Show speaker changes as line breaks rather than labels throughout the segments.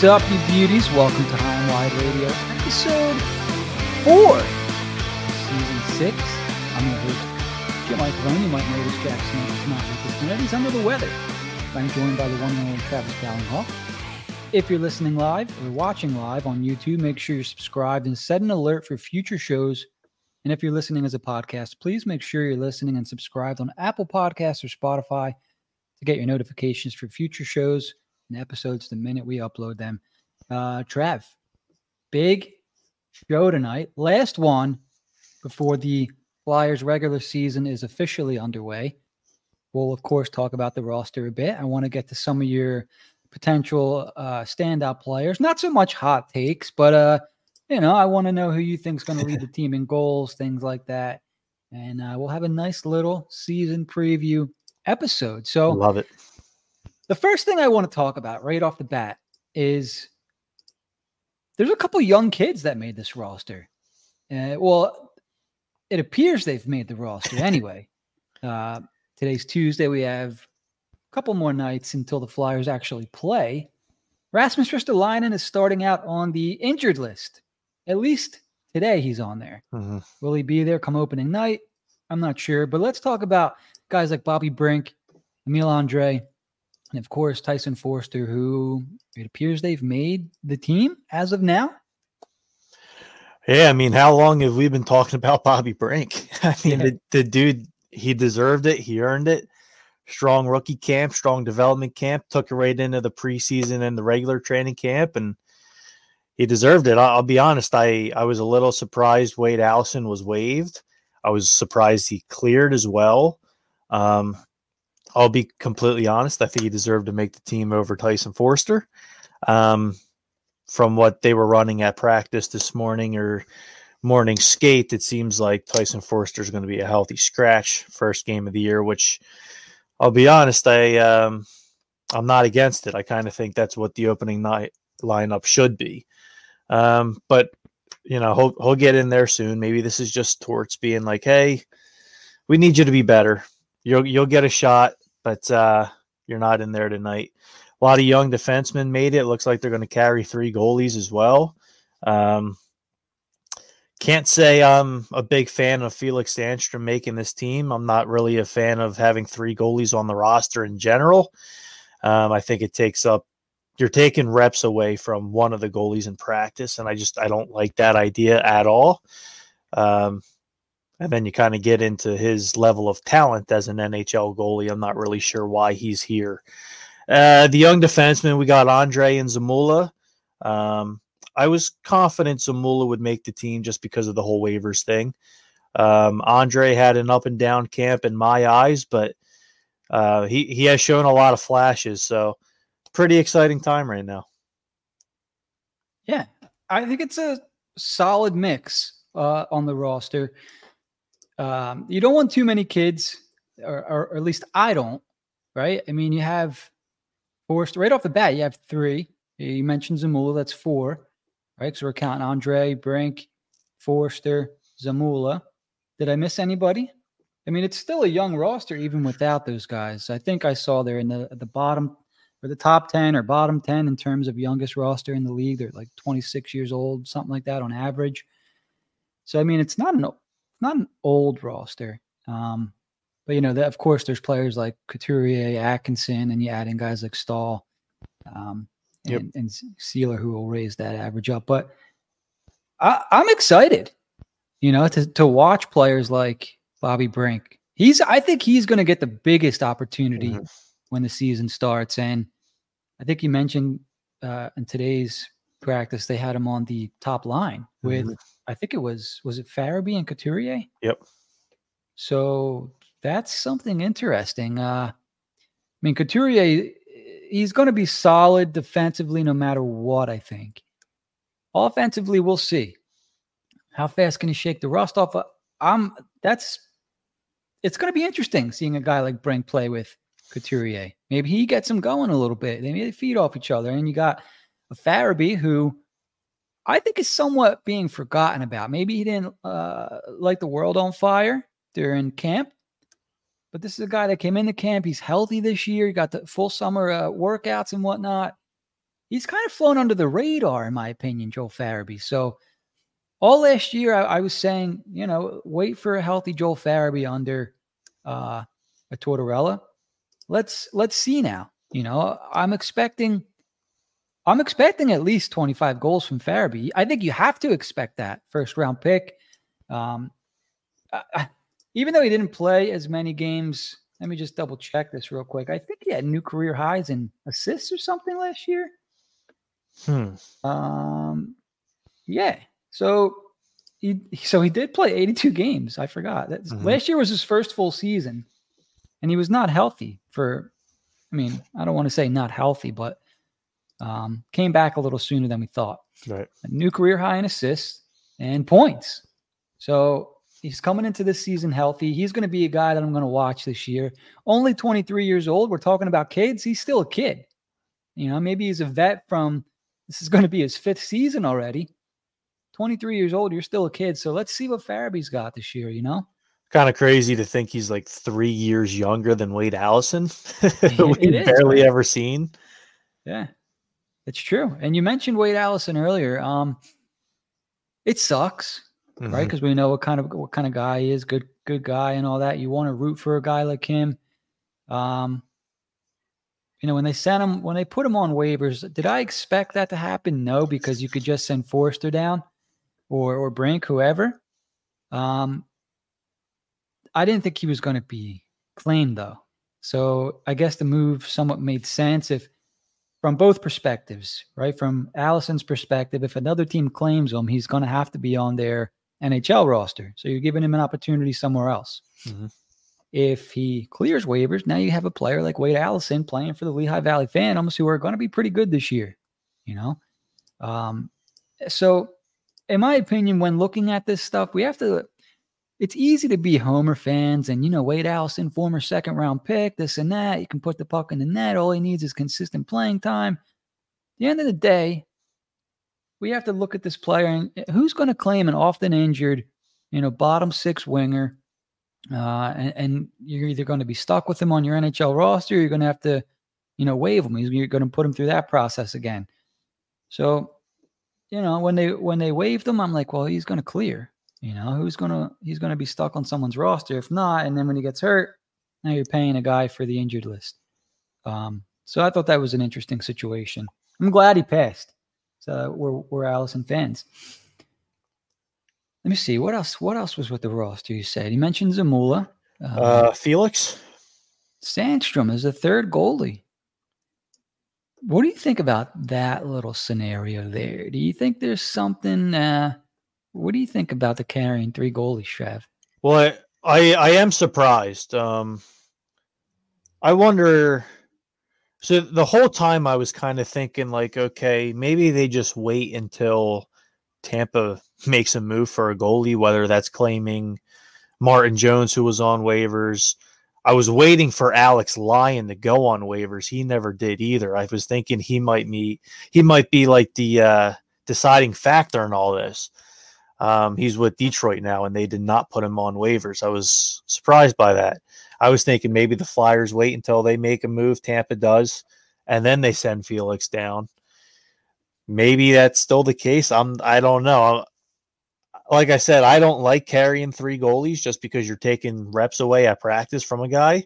What's up, you beauties? Welcome to High and Wide Radio, episode four, season six. I'm your host, Jim Microphone. You might notice Jackson is not with us tonight. He's under the weather. I'm joined by the one and only Travis Ballenhoff. If you're listening live or watching live on YouTube, make sure you're subscribed and set an alert for future shows. And if you're listening as a podcast, please make sure you're listening and subscribed on Apple Podcasts or Spotify to get your notifications for future shows and episodes the minute we upload them. Uh, Trav, big show tonight. Last one before the Flyers regular season is officially underway. We'll, of course, talk about the roster a bit. I want to get to some of your potential uh, standout players. Not so much hot takes, but uh, you know, I want to know who you think's going to lead the team in goals, things like that. And uh, we'll have a nice little season preview episode. So
love it.
The first thing I want to talk about right off the bat is there's a couple young kids that made this roster. Uh, well, it appears they've made the roster anyway. uh, today's Tuesday. We have a couple more nights until the Flyers actually play. Rasmus Ristolainen is starting out on the injured list. At least today he's on there. Mm-hmm. Will he be there come opening night? I'm not sure. But let's talk about guys like Bobby Brink, Emil Andrae, and of course Tyson Foerster, who it appears they've made the team as of now.
Yeah, I mean, how long have we been talking about Bobby Brink? I mean, yeah. the, the dude, he deserved it. He earned it. Strong rookie camp, strong development camp, took it right into the preseason and the regular training camp, and he deserved it. I'll, I'll be honest, I, I was a little surprised Wade Allison was waived. I was surprised he cleared as well. Um, I'll be completely honest. I think he deserved to make the team over Tyson Foerster. Um, from what they were running at practice this morning or morning skate, it seems like Tyson Foerster is going to be a healthy scratch first game of the year. Which I'll be honest, I um, I'm not against it. I kind of think that's what the opening night lineup should be. Um, but you know, he'll he'll get in there soon. Maybe this is just Torts being like, "Hey, we need you to be better. You'll you'll get a shot but uh, you're not in there tonight. A lot of young defensemen made it. Looks like they're going to carry three goalies as well. Um, can't say I'm a big fan of Felix Sandstrom making this team. I'm not really a fan of having three goalies on the roster in general. Um, I think it takes up you're taking reps away from one of the goalies in practice, and I just I don't like that idea at all. Um, and then you kind of get into his level of talent as an NHL goalie. I'm not really sure why he's here. Uh, the young defenseman, we got Andrae and Zamula. Um, I was confident Zamula would make the team just because of the whole waivers thing. Um, Andrae had an up and down camp in my eyes, but uh, he he has shown a lot of flashes. So pretty exciting time right now.
Yeah, I think it's a solid mix uh, on the roster. Um, you don't want too many kids, or, or, or, at least I don't, right? I mean, you have forced right off the bat, you have three. You mentioned Zamula, that's four, right? So we're counting Andrae, Brink, Foerster, Zamula. Did I miss anybody? I mean, it's still a young roster even without those guys. I think I saw there in the the bottom or the top 10 or bottom 10 in terms of youngest roster in the league. They're like 26 years old, something like that on average. So I mean, it's not an not an old roster. Um, but you know, that of course there's players like Couturier, Atkinson, and you add in guys like Staal, um, and, yep. and Seeler who will raise that average up. But I, I'm excited, you know, to to watch players like Bobby Brink. He's I think he's going to get the biggest opportunity mm-hmm. when the season starts. And I think you mentioned uh, in today's practice they had him on the top line with mm-hmm. I think it was was it Farabee and Couturier?
Yep.
So that's something interesting. Uh, I mean, Couturier, he's going to be solid defensively no matter what. I think. Offensively, we'll see. How fast can he shake the rust off? Uh, I'm. That's. It's going to be interesting seeing a guy like Brink play with Couturier. Maybe he gets him going a little bit. They may feed off each other, and you got a Farabee who I think is somewhat being forgotten about. Maybe he didn't uh, light the world on fire during camp, but this is a guy that came into camp. He's healthy this year. He got the full summer uh, workouts and whatnot. he's kind of flown under the radar, in my opinion, Joel Farabee. So all last year, I, I was saying, you know, wait for a healthy Joel Farabee under uh, a Tortorella. Let's let's see now. You know, I'm expecting I'm expecting at least 25 goals from Farabee. I think you have to expect that first round pick. Um, even though he didn't play as many games, let me just double check this real quick. I think he had new career highs in assists or something last year.
Hmm.
Um, yeah. So he so he did play 82 games. I forgot that mm-hmm. last year was his first full season, and he was not healthy for. I mean, I don't want to say not healthy, but um, came back a little sooner than we thought.
Right.
A new career high in assists and points. So he's coming into this season healthy. He's going to be a guy that I'm going to watch this year. Only 23 years old. We're talking about kids. He's still a kid. You know, maybe he's a vet from this is going to be his fifth season already. 23 years old, you're still a kid. So let's see what Farabee's got this year, you know?
Kind of crazy to think he's like three years younger than Wade Allison. We've barely right? ever seen.
Yeah. It's true. And you mentioned Wade Allison earlier. Um, it sucks, mm-hmm. right? Because we know what kind of what kind of guy he is, good good guy and all that. You want to root for a guy like him. Um, you know, when they sent him, when they put him on waivers, did I expect that to happen? No, because you could just send Foerster down or or Brink, whoever. Um, I didn't think he was going to be claimed though. So I guess the move somewhat made sense if from both perspectives, right? From Allison's perspective, if another team claims him, he's going to have to be on their NHL roster. So you're giving him an opportunity somewhere else. Mm-hmm. If he clears waivers, now you have a player like Wade Allison playing for the Lehigh Valley Phantoms who are going to be pretty good this year, you know? Um, so, in my opinion, when looking at this stuff, we have to it's easy to be Homer fans and, you know, Wade Allison, former second round pick, this and that. You can put the puck in the net. All he needs is consistent playing time. At the end of the day, we have to look at this player and eh, who's going to claim an often injured, you know, bottom six winger. Uh, and, and you're either going to be stuck with him on your NHL roster or you're going to have to, you know, waive him. You're going to put him through that process again. So, you know, when they when they waived him, I'm like, well, he's going to clear. You know, who's gonna he's gonna be stuck on someone's roster. If not, and then when he gets hurt, now you're paying a guy for the injured list. Um, so I thought that was an interesting situation. I'm glad he passed. So we're we're Allison fans. Let me see what else. What else was with the roster? You said he mentioned Zamula,
um, uh, Felix,
Sandstrom is the third goalie. What do you think about that little scenario there? Do you think there's something? Uh, what do you think about the carrying three goalies, Trav?
Well, I I am surprised. Um, I wonder. So the whole time I was kind of thinking like, okay, maybe they just wait until Tampa makes a move for a goalie, whether that's claiming Martin Jones, who was on waivers. I was waiting for Alex Lyon to go on waivers. He never did either. I was thinking he might meet he might be like the uh, deciding factor in all this. Um, he's with Detroit now, and they did not put him on waivers. I was surprised by that. I was thinking maybe the Flyers wait until they make a move, Tampa does, and then they send Felix down. Maybe that's still the case. I'm. I don't know. Like I said, I don't like carrying three goalies just because you're taking reps away at practice from a guy.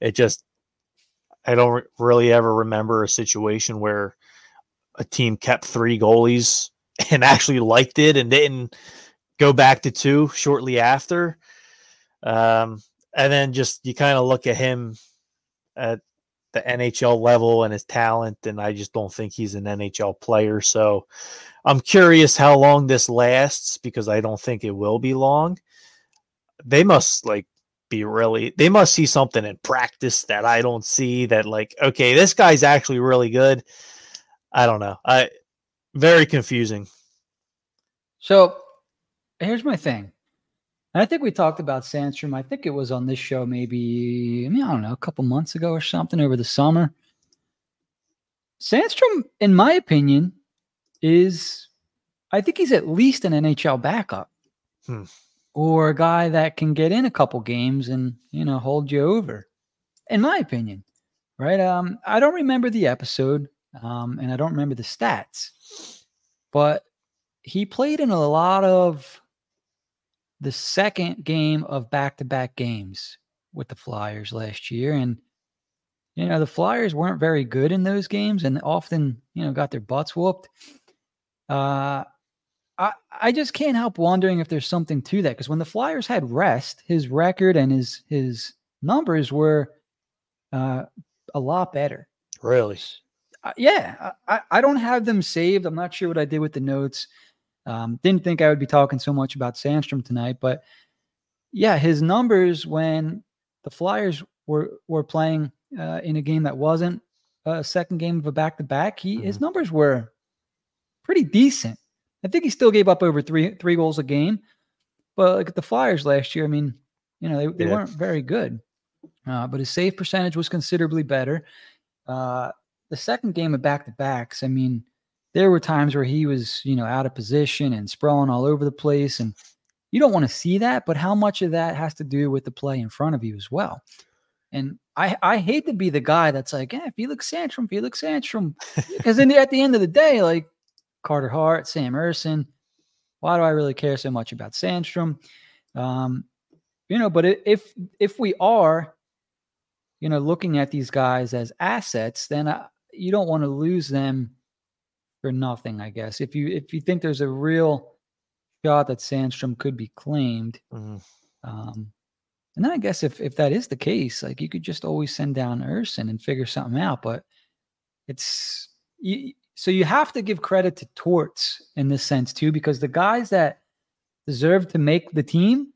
It just, I don't really ever remember a situation where a team kept three goalies and actually liked it and didn't go back to two shortly after. Um, and then just you kind of look at him at the NHL level and his talent, and I just don't think he's an NHL player. So I'm curious how long this lasts because I don't think it will be long. They must like be really they must see something in practice that I don't see that like okay this guy's actually really good. I don't know. I very confusing.
So here's my thing. And I think we talked about Sandstrom. I think it was on this show maybe, I mean, I don't know, a couple months ago or something over the summer. Sandstrom, in my opinion, is I think he's at least an NHL backup. Hmm. Or a guy that can get in a couple games and, you know, hold you over. In my opinion. Right. Um, I don't remember the episode um, and I don't remember the stats, but he played in a lot of the second game of back to back games with the Flyers last year. And, you know, the Flyers weren't very good in those games and often, you know, got their butts whooped. Uh, I, I just can't help wondering if there's something to that because when the Flyers had rest, his record and his his numbers were uh, a lot better.
Really?
Uh, yeah, I, I don't have them saved. I'm not sure what I did with the notes. Um, didn't think I would be talking so much about Sandstrom tonight, but yeah, his numbers when the Flyers were were playing uh, in a game that wasn't a second game of a back to back, he mm-hmm. his numbers were pretty decent. I think he still gave up over three three goals a game, but like at the Flyers last year, I mean, you know, they, they yeah. weren't very good. Uh, but his save percentage was considerably better. Uh, the second game of back to backs, I mean, there were times where he was, you know, out of position and sprawling all over the place. And you don't want to see that, but how much of that has to do with the play in front of you as well? And I, I hate to be the guy that's like, yeah, Felix Sandstrom, Felix Sandstrom. Because then at the end of the day, like Carter Hart, Sam Ersson, why do I really care so much about Sandstrom? Um, you know, but if if we are, you know, looking at these guys as assets, then you don't want to lose them for nothing. I guess if you if you think there's a real shot that Sandstrom could be claimed, mm-hmm. um, and then I guess if if that is the case, like you could just always send down Ersson and figure something out. But it's you, so you have to give credit to Torts in this sense too, because the guys that deserve to make the team,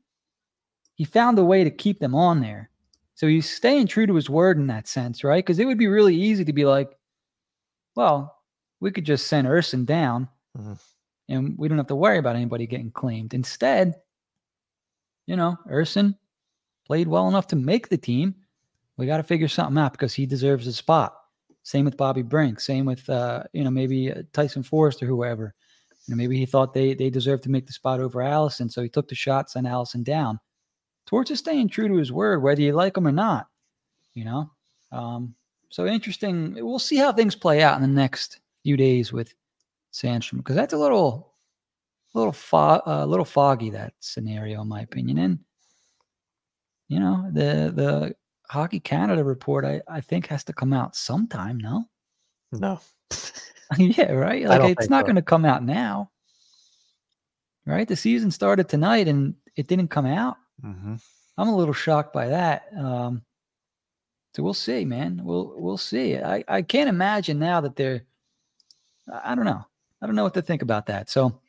he found a way to keep them on there. So he's staying true to his word in that sense, right? Because it would be really easy to be like, well, we could just send Ersson down mm-hmm. and we don't have to worry about anybody getting claimed. Instead, you know, Ersson played well enough to make the team. We got to figure something out because he deserves a spot. Same with Bobby Brink. Same with uh, you know maybe uh, Tyson Foerst or whoever. You know maybe he thought they they deserved to make the spot over Allison, so he took the shot, sent Allison down. Torts is staying true to his word, whether you like him or not. You know, um, so interesting. We'll see how things play out in the next few days with Sandstrom because that's a little, little, fo- uh, little foggy that scenario, in my opinion. And you know, the the Hockey Canada report, I, I think, has to come out sometime. No,
no,
yeah, right. Like it's not so. going to come out now, right? The season started tonight and it didn't come out. Mm-hmm. I'm a little shocked by that. Um, so we'll see, man. We'll we'll see. I I can't imagine now that they're. I don't know. I don't know what to think about that. So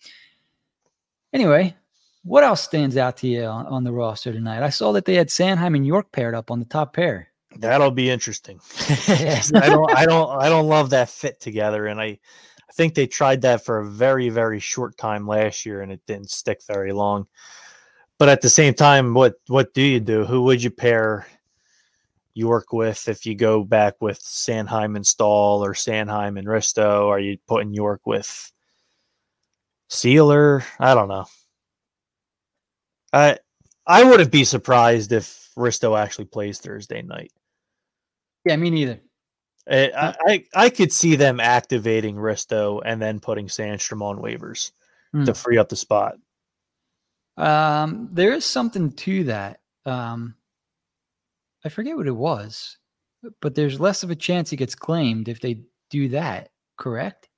anyway, what else stands out to you on, on, the roster tonight? I saw that they had Sanheim and York paired up on the top pair.
That'll be interesting. I don't, I don't, I don't love that fit together, and I, I think they tried that for a very, very short time last year, and it didn't stick very long. But at the same time, what, what do you do? Who would you pair York with if you go back with Sanheim and Staal or Sanheim and Risto? Are you putting York with Seeler? I don't know. I I wouldn't be surprised if Risto actually plays Thursday night.
Yeah, me neither.
I, I, I could see them activating Risto and then putting Sandstrom on waivers hmm. to free up the spot.
Um, there is something to that. Um, I forget what it was, but there's less of a chance he gets claimed if they do that. Correct?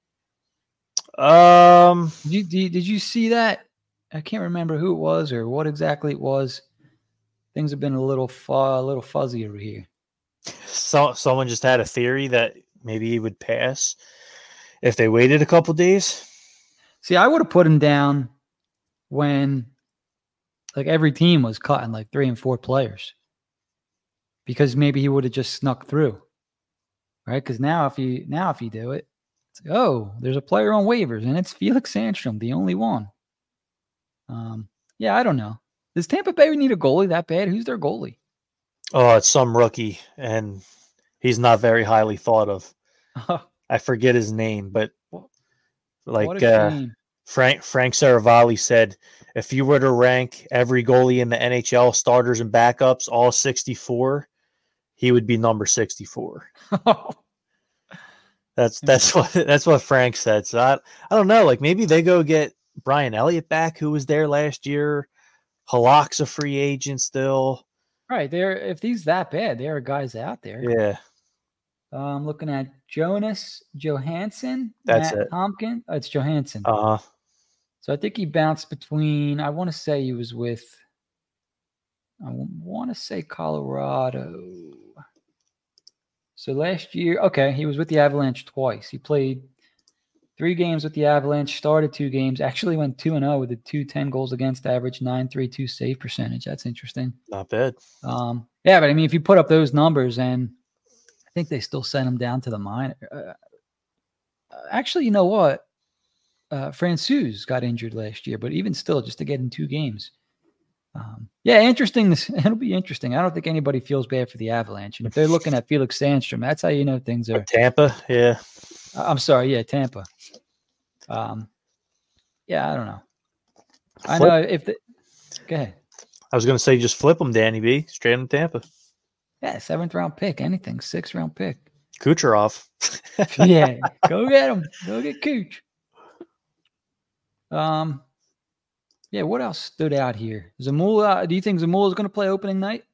Um,
did you, did you, did you see that? I can't remember who it was or what exactly it was. Things have been a little fu- a little fuzzy over here.
So someone just had a theory that maybe he would pass if they waited a couple days.
See, I would have put him down when like every team was cutting like three and four players because maybe he would have just snuck through, right? Because now if you now if you do it, it's like, oh, there's a player on waivers and it's Felix Sandstrom, the only one. Um, yeah, I don't know. Does Tampa Bay need a goalie that bad? Who's their goalie?
Oh, it's some rookie, and he's not very highly thought of. I forget his name, but like uh, Frank Frank Seravalli said, if you were to rank every goalie in the NHL starters and backups, all 64, he would be number 64. That's that's what that's what Frank said. So I, I don't know. Like maybe they go get Brian Elliott back, who was there last year. Halak's a free agent still.
Right there, if he's that bad, there are guys out there.
Yeah,
I'm looking at Jonas Johansson.
That's
Matt
it.
Tompkin. Oh, it's Johansson.
uh huh.
So I think he bounced between. I want to say he was with. I want to say Colorado. So last year, okay, he was with the Avalanche twice. He played three games with the Avalanche, started two games, actually went 2 and 0 with a 210 goals against average, 932 save percentage. That's interesting.
Not bad.
Um, yeah, but I mean, if you put up those numbers, and I think they still sent him down to the minor. Uh, actually, you know what? Uh, Francouz got injured last year, but even still, just to get in two games. Um, yeah, interesting. It'll be interesting. I don't think anybody feels bad for the Avalanche, and if they're looking at Felix Sandstrom, that's how you know things are.
Tampa, yeah.
I'm sorry, yeah, Tampa. Um, yeah, I don't know. I know if the, go ahead.
I was gonna say just flip them, Danny B. Straight in Tampa.
Yeah, seventh round pick, anything, sixth round pick.
Kucherov.
yeah, go get him. Go get Cooch. Um, yeah. What else stood out here? Zamula. Do you think Zamula is going to play opening night?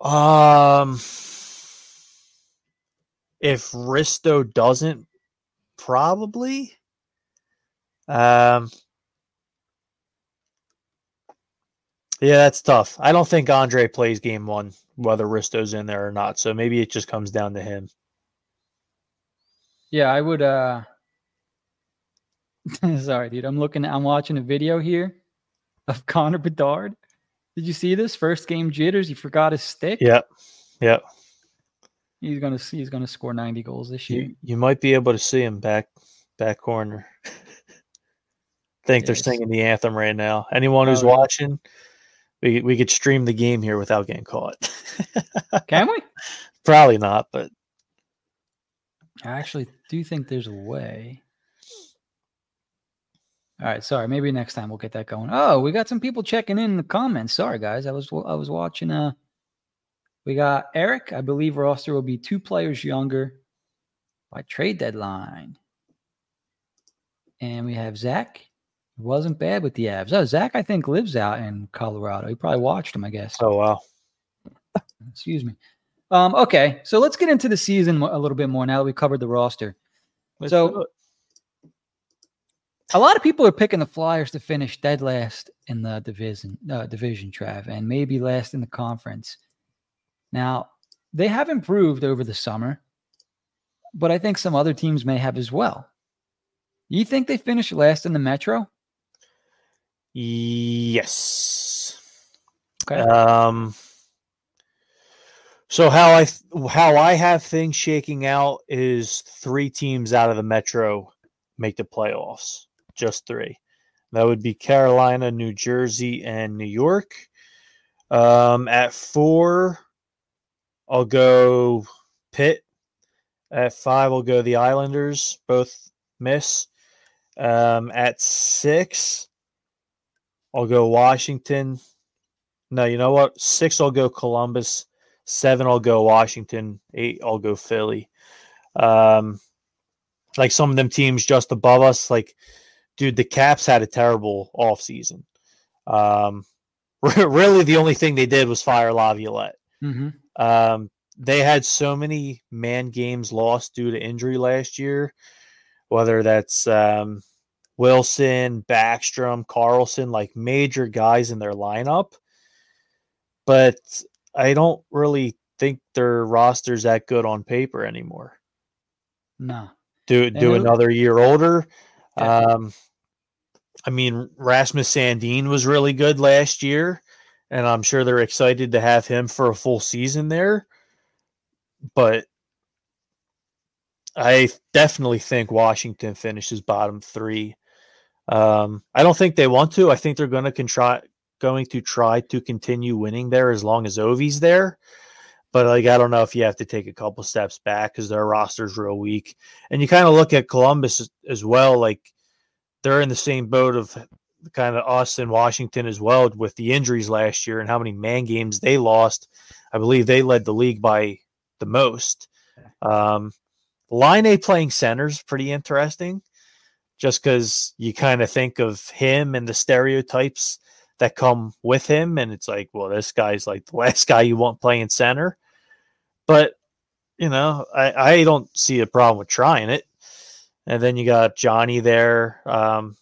Um, if Risto doesn't, probably. Um, yeah, that's tough. I don't think Andrae plays game one, whether Risto's in there or not. So maybe it just comes down to him.
Yeah, I would. uh Sorry, dude. I'm looking. I'm watching a video here of Connor Bedard. Did you see this first game jitters? He forgot his stick.
Yep. Yep.
He's gonna. see. He's gonna score 90 goals this year.
You, you might be able to see him back back corner. think they're singing the anthem right now. Anyone who's
Oh, yeah.
watching, we we could stream the game here without getting caught.
Can we?
Probably not, but
I actually do think there's a way. All right, sorry. Maybe next time we'll get that going. Oh, we got some people checking in, in the comments. Sorry, guys. I was I was watching. Uh, we got Eric. I believe roster will be two players younger by trade deadline, and we have Zach. It Wasn't bad with the Avs. Oh, Zach, I think lives out in Colorado. He probably watched him. I guess.
oh wow.
Excuse me. Um, okay, so let's get into the season a little bit more now that we covered the roster.
Let's
So-. A lot of people are picking the Flyers to finish dead last in the division, uh, division, Trav, and maybe last in the conference. Now, they have improved over the summer, but I think some other teams may have as well. You think they finish last in the Metro?
yes.
Okay.
Um. So how I th- how I have things shaking out is three teams out of the Metro make the playoffs. Just three. That would be Carolina, New Jersey, and New York. Um, at four, I'll go Pitt. At five, I'll go the Islanders. Both miss. Um, at six, I'll go Washington. No, you know what? Six, I'll go Columbus. Seven, I'll go Washington. Eight, I'll go Philly. Um, like some of them teams just above us, like, dude, the Caps had a terrible offseason. Um, really, the only thing they did was fire Laviolette.
Mm-hmm.
Um, they had so many man games lost due to injury last year, whether that's um, Wilson, Backstrom, Carlson, like major guys in their lineup. But I don't really think their roster's that good on paper anymore.
No.
Do do another year older. Um, I mean, Rasmus Sandin was really good last year, and I'm sure they're excited to have him for a full season there. But I definitely think Washington finishes bottom three. Um, I don't think they want to. I think they're going to contri- going to try to continue winning there as long as Ovi's there. But like, I don't know if you have to take a couple steps back because their roster's real weak. And you kind of look at Columbus as, as well. Like they're in the same boat of kind of us and Washington as well with the injuries last year and how many man games they lost. I believe they led the league by the most. Um, A playing center is pretty interesting, just because you kind of think of him and the stereotypes that come with him, and it's like, well, this guy's like the last guy you want playing center. But you know, I, I don't see a problem with trying it. And then you got Johnny there. Um,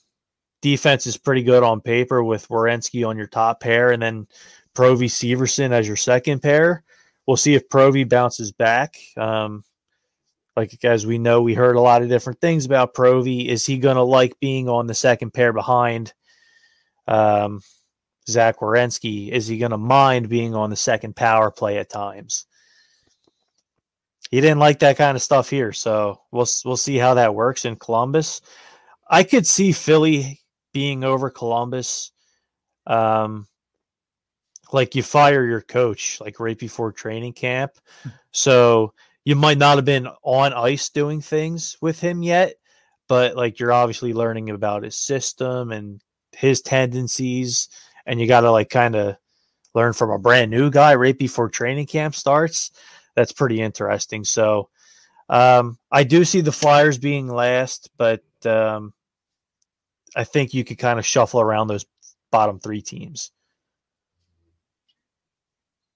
defense is pretty good on paper with Werenski on your top pair, and then Provy Severson as your second pair. We'll see if Provy bounces back. Um, like as we know, we heard a lot of different things about Provy. Is he going to like being on the second pair behind um, Zach Werenski? Is he going to mind being on the second power play at times? He didn't like that kind of stuff here, so we'll we'll see how that works in Columbus. I could see Philly being over Columbus. Um, like you fire your coach like right before training camp. Hmm. So you might not have been on ice doing things with him yet, but like you're obviously learning about his system and his tendencies, and you got to like kind of learn from a brand new guy right before training camp starts. That's pretty interesting. So um, I do see the Flyers being last, but um, I think you could kind of shuffle around those bottom three teams.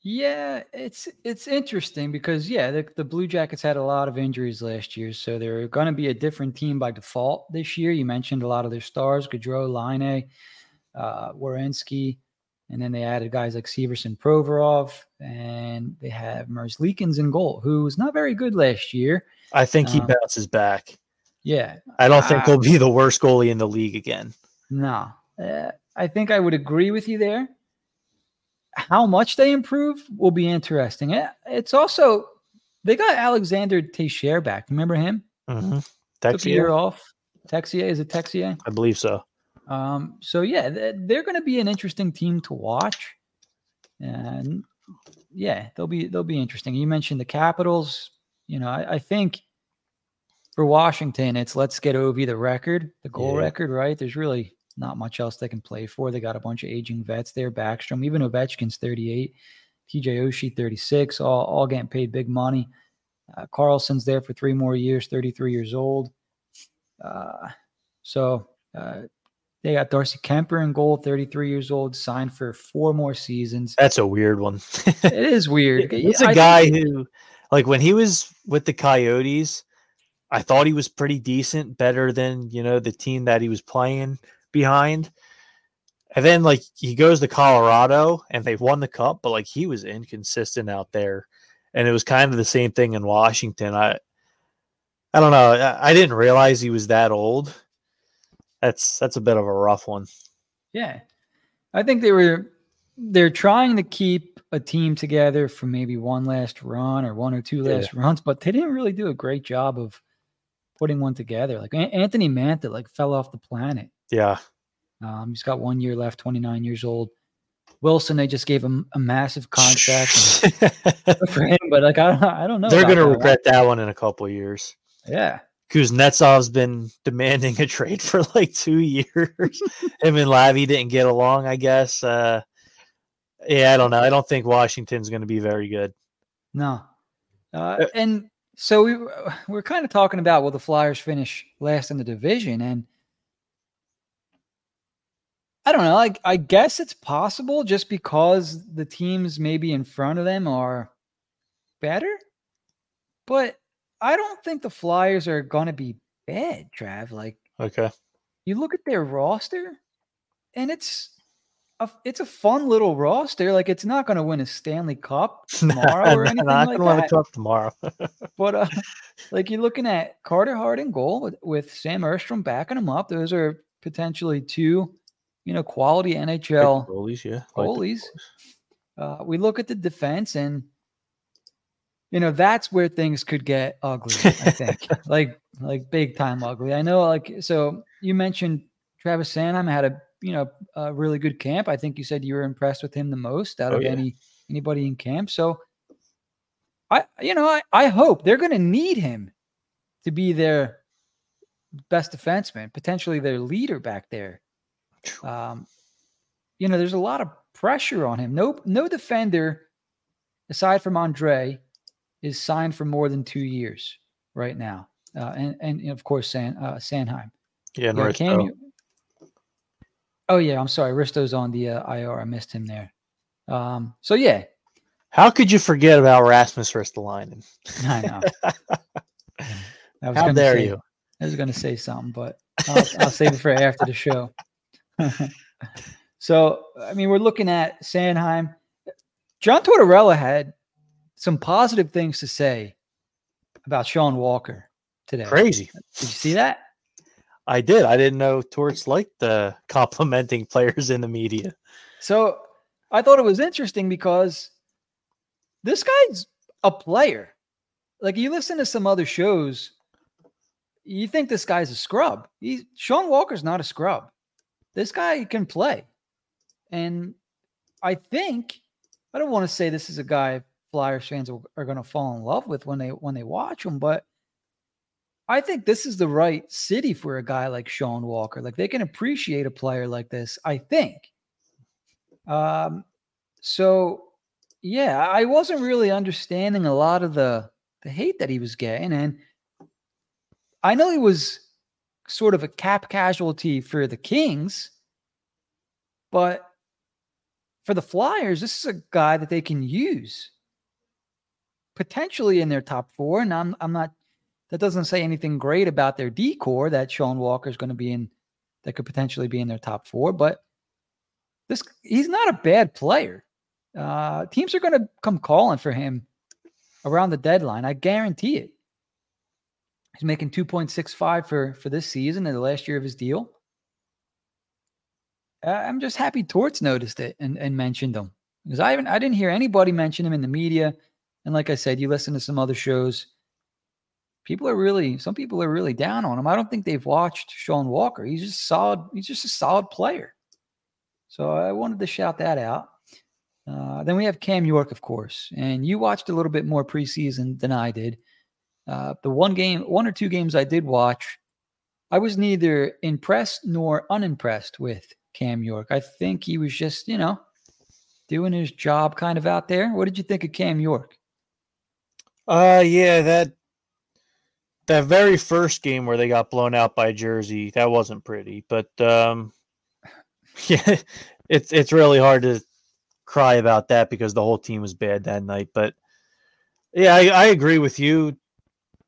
Yeah, it's it's interesting because yeah, the, the Blue Jackets had a lot of injuries last year, so they're going to be a different team by default this year. You mentioned a lot of their stars: Gaudreau, Laine, uh, and then they added guys like Severson, Provorov, and they have Merzlikins in goal, who was not very good last year.
I think he um, bounces back.
Yeah,
I don't think uh, he'll be the worst goalie in the league again.
No, uh, I think I would agree with you there how much they improve will be interesting. It's also they got Alexander Texier back. Remember him?
Mm-hmm.
Took a year off. Texier is it Texier?
I believe so.
Um, so yeah, they're going to be an interesting team to watch, and yeah, they'll be they'll be interesting. You mentioned the Capitals. You know, I, I think for Washington, it's let's get Ovi the record, the goal yeah. record, right? There's really not much else they can play for. They got a bunch of aging vets there. Backstrom, even Ovechkin's 38, TJ Oshie 36, all, all getting paid big money. Uh, Carlson's there for three more years, 33 years old. Uh, so uh, they got Darcy Kuemper in goal, 33 years old, signed for four more seasons.
That's a weird one.
it is weird.
It's a I guy who, like, when he was with the Coyotes, I thought he was pretty decent, better than you know the team that he was playing behind. And then like he goes to Colorado and they've won the cup, but like he was inconsistent out there. And it was kind of the same thing in Washington. I I don't know. I, I didn't realize he was that old. That's that's a bit of a rough one.
Yeah. I think they were they're trying to keep a team together for maybe one last run or one or two last yeah. runs, but they didn't really do a great job of putting one together. Like Anthony Mantha, like fell off the planet.
Yeah.
Um, he's got one year left, 29 years old. Wilson, they just gave him a massive contract for him, but like I don't, I don't know.
They're gonna that. regret that one in a couple years.
Yeah,
Kuznetsov's been demanding a trade for like two years. him and Lavi didn't get along, I guess. Uh, yeah, I don't know. I don't think Washington's going to be very good.
No, uh, uh, and so we we're kind of talking about will the Flyers finish last in the division, and I don't know. Like I guess it's possible just because the teams maybe in front of them are better. But I don't think the Flyers are going to be bad, Trav. Like
Okay.
You look at their roster and it's a, it's a fun little roster. Like it's not going to win a Stanley Cup tomorrow or anything not like gonna Win a
cup tomorrow.
but uh, like you're looking at Carter Hart in goal with, with Sam Erstrom backing him up. Those are potentially two you know, quality NHL
goalies. Yeah,
goalies. Uh, we look at the defense, and you know that's where things could get ugly. I think, like like big time ugly. I know, like so. You mentioned Travis Sanheim had a you know a really good camp. I think you said you were impressed with him the most out oh, of yeah. any anybody in camp. So I you know I, I hope they're going to need him to be their best defenseman, potentially their leader back there. Um, you know, there's a lot of pressure on him. No, no defender aside from Andrae is signed for more than two years. right now, uh, and and of course San uh, Sanheim.
Yeah,
Yeah, Cam
Toe.
Oh yeah, I'm sorry. Risto's on the uh, IR. I missed him there. Um, so yeah,
How could you forget about Rasmus Ristolainen?
I know. I was
How dare
say-
you?
I was going to say something, but I'll, I'll save it for after the show. so, I mean, we're looking at Sanheim. John Tortorella had some positive things to say about Sean Walker today.
Crazy.
Did you see that?
I did. I didn't know Torts liked the complimenting players in the media.
So, I thought it was interesting because this guy's a player. Like you listen to some other shows, you think this guy's a scrub. He Sean Walker's not a scrub. This guy can play. And I think I don't want to say this is a guy Flyers fans are, going to fall in love with when they when they watch him, but I think this is the right city for a guy like Sean Walker. Like they can appreciate a player like this, I think. Um so yeah, I wasn't really understanding a lot of the the hate that he was getting and I know he was sort of a cap casualty for the Kings, but for the Flyers, this is a guy that they can use potentially in their top four. And I'm I'm not that doesn't say anything great about their decor that Sean Walker is going to be in that could potentially be in their top four, but this he's not a bad player. Uh, teams are going to come calling for him around the deadline. I guarantee it. He's making 2.65 for for this season and the last year of his deal. Uh, I'm just happy Torts noticed it and, and mentioned him because I haven't I didn't hear anybody mention him in the media. And like I said, you listen to some other shows. People are really some people are really down on him. I don't think they've watched Sean Walker. He's just solid. He's just a solid player. So I wanted to shout that out. Uh, then we have Cam York, of course, and you watched a little bit more preseason than I did. Uh, the one game, one or two games I did watch, I was neither impressed nor unimpressed with Cam York. I think he was just, you know, doing his job kind of out there. What did you think of Cam York?
Uh yeah, that that very first game where they got blown out by Jersey, that wasn't pretty. But um yeah, it's it's really hard to cry about that because the whole team was bad that night. But yeah, I, I agree with you.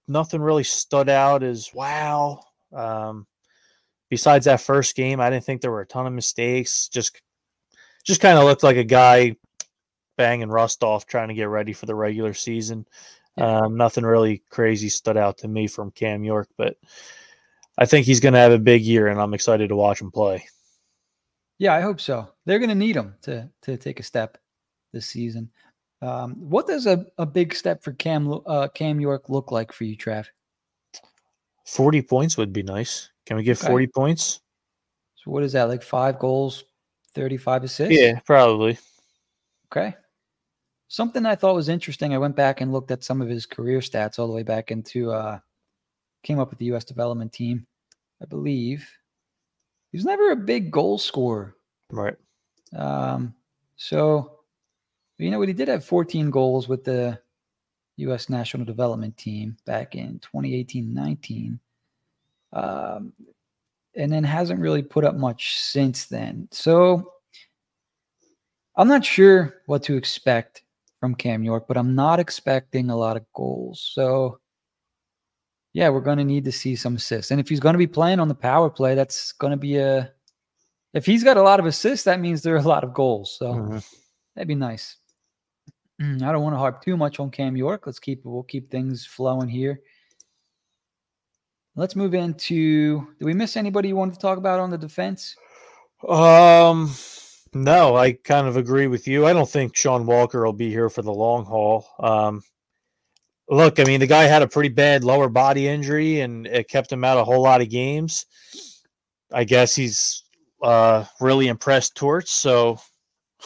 Nothing really stood out as wow. Um besides that first game, I didn't think there were a ton of mistakes. Just just kind of looked like a guy banging rust off trying to get ready for the regular season. Um, nothing really crazy stood out to me from Cam York, but I think he's going to have a big year, and I'm excited to watch him play.
Yeah, I hope so. They're going to need him to to take a step this season. Um, what does a, a big step for Cam uh, Cam York look like for you, Trav?
40 points would be nice. Can we get
Okay.
40 points?
So what is that like? Five goals, thirty five assists.
Yeah, probably.
Okay. Something I thought was interesting. I went back and looked at some of his career stats all the way back into uh came up with the US development team, I believe. He was never a big goal scorer.
Right.
Um so you know what he did have 14 goals with the US national development team back in 2018-19. Um and then hasn't really put up much since then. So I'm not sure what to expect from Cam York, but I'm not expecting a lot of goals. So, yeah, we're going to need to see some assists. And if he's going to be playing on the power play, that's going to be a. If he's got a lot of assists, that means there are a lot of goals. So
Mhm.
that'd be nice. I don't want to harp too much on Cam York. Let's keep we'll keep things flowing here. Let's move into. Did we miss anybody you wanted to talk about on the defense?
Um, no, I kind of agree with you. I don't think Sean Walker will be here for the long haul. Um, look, I mean, the guy had a pretty bad lower body injury, and it kept him out a whole lot of games. I guess he's uh, really impressed Torts, so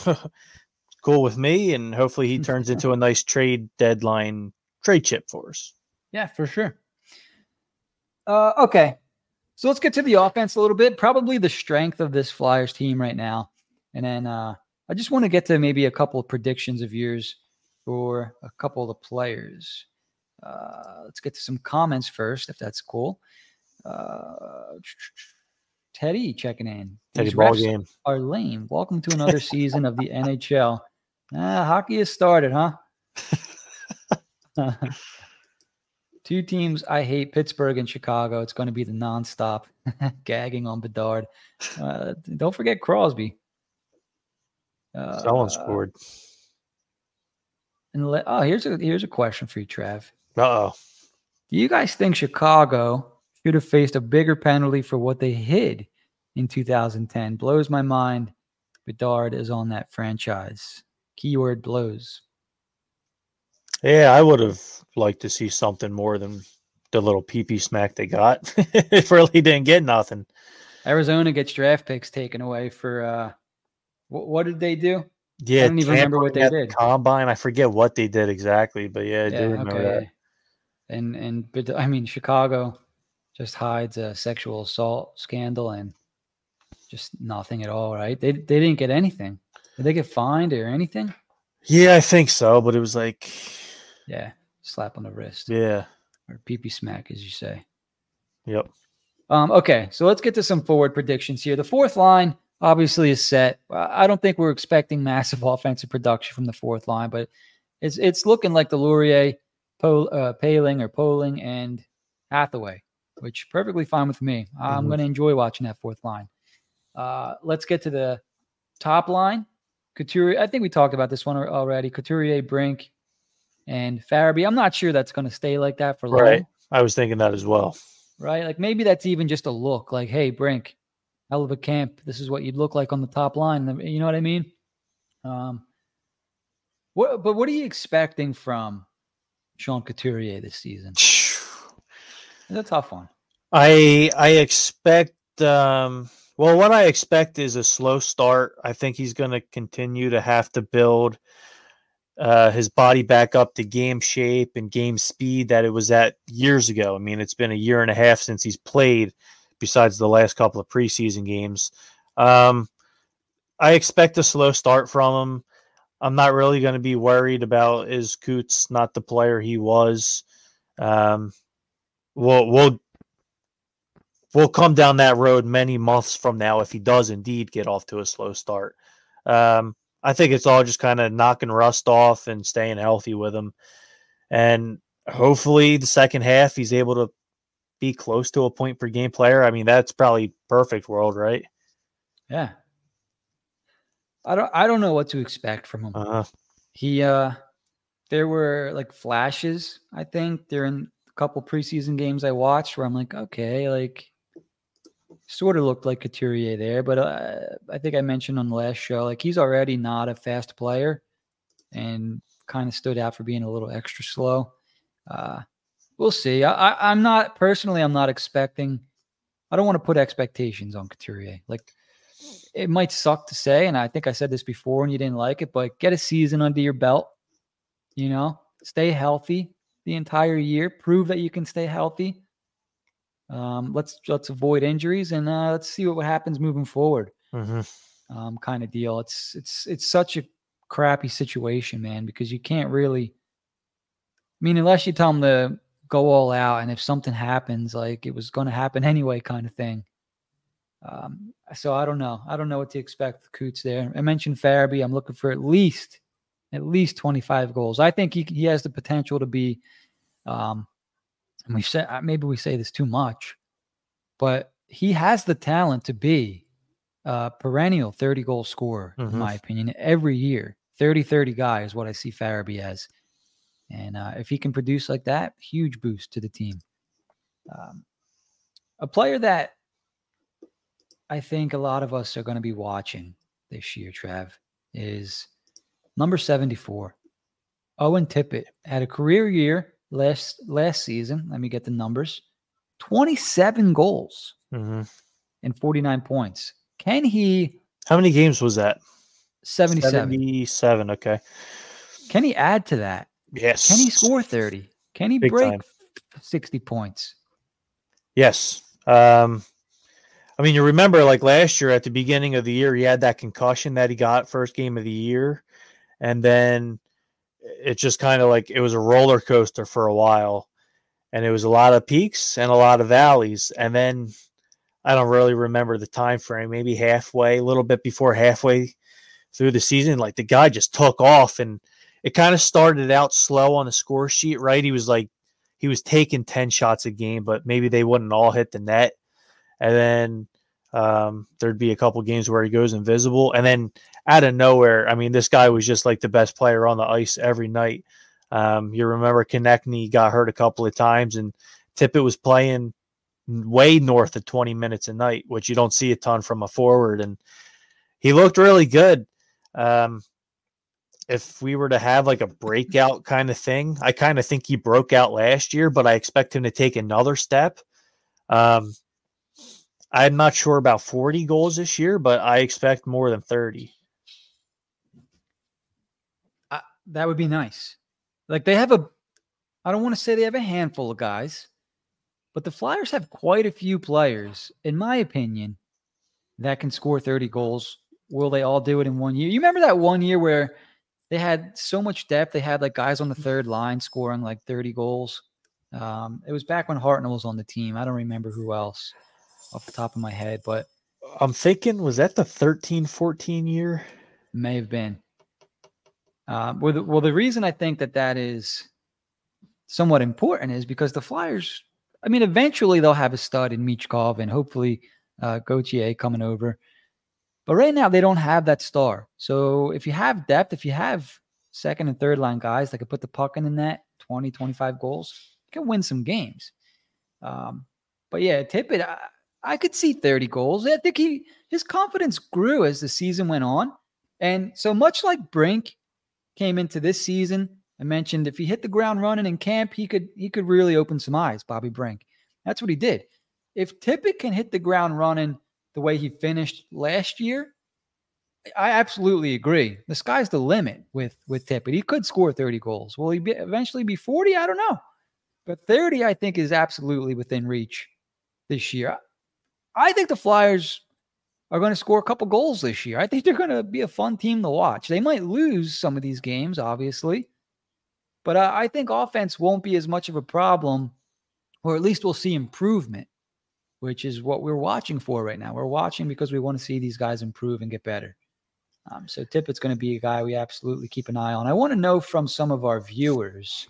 cool with me. And hopefully, he turns into a nice trade deadline trade chip for us.
Yeah, for sure. Uh, okay. So let's get to the offense a little bit. Probably the strength of this Flyers team right now. And then uh, I just want to get to maybe a couple of predictions of yours for a couple of the players. Uh, let's get to some comments first, if that's cool. Uh, Teddy checking in.
Teddy
These
ball game.
are lame. Welcome to another season of the NHL. Ah, hockey has started, huh? Two teams I hate Pittsburgh and Chicago. It's going to be the nonstop gagging on Bedard. Uh, don't forget Crosby. Uh,
Someone scored.
And oh, here's a here's a question for you, Trav.
Uh oh.
Do you guys think Chicago should have faced a bigger penalty for what they hid in 2010? Blows my mind. Bedard is on that franchise. Keyword blows.
Yeah, I would have liked to see something more than the little PP smack they got. it really didn't get nothing.
Arizona gets draft picks taken away for uh what, what did they do?
Yeah, I
don't even remember what they did.
the Combine. I forget what they did exactly, but yeah, I do remember that.
And and but I mean Chicago just hides a sexual assault scandal and just nothing at all, right? They they didn't get anything. Did they get fined or anything?
Yeah, I think so, but it was like,
Yeah, slap on the wrist
yeah,
or pee pee smack, as you say.
yep.
Um, okay, so let's get to some forward predictions here. The fourth line obviously is set. I don't think we're expecting massive offensive production from the fourth line, but it's it's looking like Deslauriers, Pol, uh, Paling or Poling, and Hathaway, which perfectly fine with me. I'm
Mhm.
going to enjoy watching that fourth line. Uh, let's get to the top line. Couturier, I think we talked about this one already. Couturier, Brink, and Farabee. I'm not sure that's going to stay like that for long
Right. I was thinking that as well.
right? Like maybe that's even just a look. Like, hey, Brink, hell of a camp. This is what you'd look like on the top line. You know what I mean? Um, what? But what are you expecting from Sean Couturier this season? It's a tough one.
I I expect um well what I expect is a slow start. I think he's going to continue to have to build uh his body back up to game shape and game speed that it was at years ago. I mean, it's been a year and a half since he's played besides the last couple of preseason games. Um I expect a slow start from him. I'm not really going to be worried about is Coots not the player he was. Um we'll we'll we'll come down that road many months from now if he does indeed get off to a slow start. Um, I think it's all just kind of knocking rust off and staying healthy with him, and hopefully the second half he's able to be close to a point per game player. I mean, that's probably perfect world, right?
Yeah. I don't. I don't know what to expect from him.
Uh,
He uh there were like flashes, I think, during a couple preseason games I watched where I'm like, okay, like sort of looked like Couturier there, but uh, I think I mentioned on the last show, like he's already not a fast player and kind of stood out for being a little extra slow. Uh we'll see. I, I'm not personally I'm not expecting I don't want to put expectations on Couturier. Like it might suck to say, and I think I said this before and you didn't like it, but get a season under your belt. You know, stay healthy the entire year. Prove that you can stay healthy. Um, let's let's avoid injuries and uh, let's see what happens moving forward.
mhm.
Um, kind of deal. It's it's it's such a crappy situation, man, because you can't really. I mean, unless you tell them to go all out, and if something happens, like it was going to happen anyway, kind of thing. Um, so I don't know. I don't know what to expect with Coots there. I mentioned Farabee. I'm looking for at least at least 25 goals. I think he he has the potential to be. Um, and we say uh, maybe we say this too much, but he has the talent to be a perennial 30 goal scorer,
Mhm.
in my opinion, every year. 30 30 guy is what I see Farabee as. And uh, if he can produce like that, huge boost to the team. Um, a player that I think a lot of us are going to be watching this year, Trav, is number 74. Owen Tippett had a career year last last season. Let me get the numbers. 27 goals
Mhm.
and 49 points. Can he
How many games was that?
77?
77. Okay.
Can he add to that?
Yes.
Can he score 30? Can he
Big
break
time.
60 points?
Yes. Um, I mean, you remember like last year at the beginning of the year, he had that concussion that he got first game of the year, and then it just kind of like it was a roller coaster for a while, and it was a lot of peaks and a lot of valleys, and then I don't really remember the time frame. Maybe halfway, a little bit before halfway through the season, like the guy just took off, and it kind of started out slow on the score sheet. Right, he was like he was taking ten shots a game, but maybe they wouldn't all hit the net, and then um, there'd be a couple games where he goes invisible, and then out of nowhere, I mean, this guy was just like the best player on the ice every night. Um, you remember Konecny got hurt a couple of times, and Tippett was playing way north of 20 minutes a night, which you don't see a ton from a forward. And he looked really good. Um, if we were to have like a breakout kind of thing, I kind of think he broke out last year, but I expect him to take another step. Um, I'm not sure about 40 goals this year, but I expect more than 30.
Uh, that would be nice. Like they have a, I don't want to say they have a handful of guys, but the Flyers have quite a few players, in my opinion, that can score 30 goals. Will they all do it in one year? You remember that one year where they had so much depth? They had like guys on the third line scoring like 30 goals. Um, it was back when Hartnell was on the team. I don't remember who else off the top of my head, but
I'm thinking, was that the 13 14 year?
May have been. Uh, well, the, well, the reason I think that that is somewhat important is because the Flyers, I mean, eventually they'll have a stud in Michkov and hopefully uh, Gauthier coming over. But right now they don't have that star. So if you have depth, if you have second and third line guys that can put the puck in the net, 20, 25 goals, you can win some games. Um, but yeah, Tippett, I, I could see 30 goals. I think he his confidence grew as the season went on. And so much like Brink came into this season, I mentioned if he hit the ground running in camp, he could he could really open some eyes, Bobby Brink. That's what he did. If Tippett can hit the ground running the way he finished last year, I absolutely agree. The sky's the limit with with Tippett. He could score 30 goals. Will he be, eventually be 40? I don't know. But 30, I think, is absolutely within reach this year. I think the Flyers are going to score a couple goals this year. I think they're going to be a fun team to watch. They might lose some of these games, obviously, but I, I think offense won't be as much of a problem, or at least we'll see improvement, which is what we're watching for right now. We're watching because we want to see these guys improve and get better. Um, so Tippett's going to be a guy we absolutely keep an eye on. I want to know from some of our viewers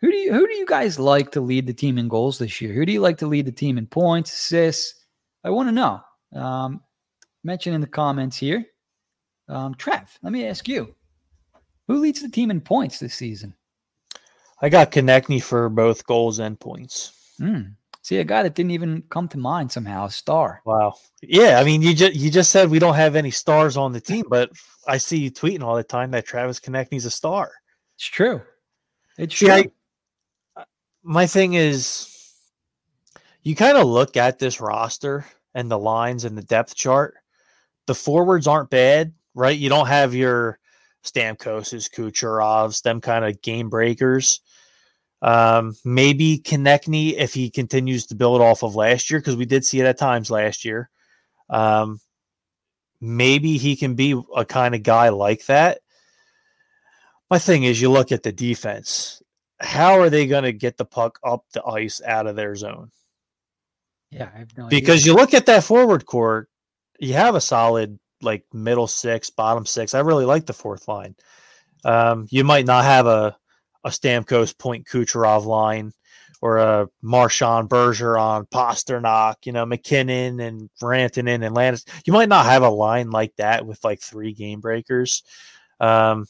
who do you who do you guys like to lead the team in goals this year? Who do you like to lead the team in points, assists? I want to know. Um, mention in the comments here. Um, Trev, let me ask you. Who leads the team in points this season?
I got Konecny for both goals and points.
Mm. See, a guy that didn't even come to mind somehow, a star.
Wow. Yeah, I mean, you just you just said we don't have any stars on the team, but I see you tweeting all the time that Travis Konecny's a star.
It's true. It's true. I,
my thing is you kind of look at this roster and the lines and the depth chart. The forwards aren't bad, right? You don't have your Stamkoses, Kucherovs, them kind of game breakers. Um, maybe Konecny if he continues to build off of last year, because we did see it at times last year. Um, maybe he can be a kind of guy like that. My thing is, you look at the defense how are they going to get the puck up the ice out of their zone?
Yeah, I have no
because idea. you look at that forward court, you have a solid like middle six, bottom six. I really like the fourth line. Um, you might not have a a Stamkos Point Kucherov line or a Marchand Bergeron, Pastrnak, you know, MacKinnon and Rantanen and Landis. You might not have a line like that with like three game breakers. Um,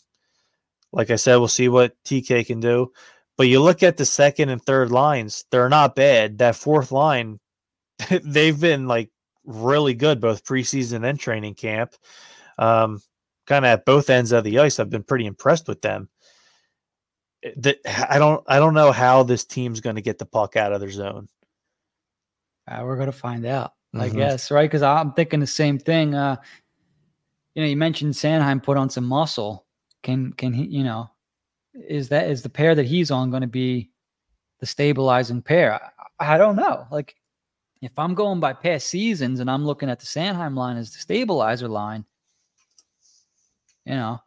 like I said, we'll see what TK can do. But you look at the second and third lines, they're not bad. That fourth line, they've been like really good both preseason and training camp. Um, kind of at both ends of the ice. I've been pretty impressed with them. Eh, that I don't I don't know how this team's going to get the puck out of their zone.
Uh, we're going to find out, mm-hmm. I guess, right? Because I'm thinking the same thing. Uh, you know, you mentioned Sanheim put on some muscle. Can can he? You know, is that is the pair that he's on going to be the stabilizing pair? I, I, don't know. Like if I'm going by past seasons and I'm looking at the Sanheim line as the stabilizer line, you know,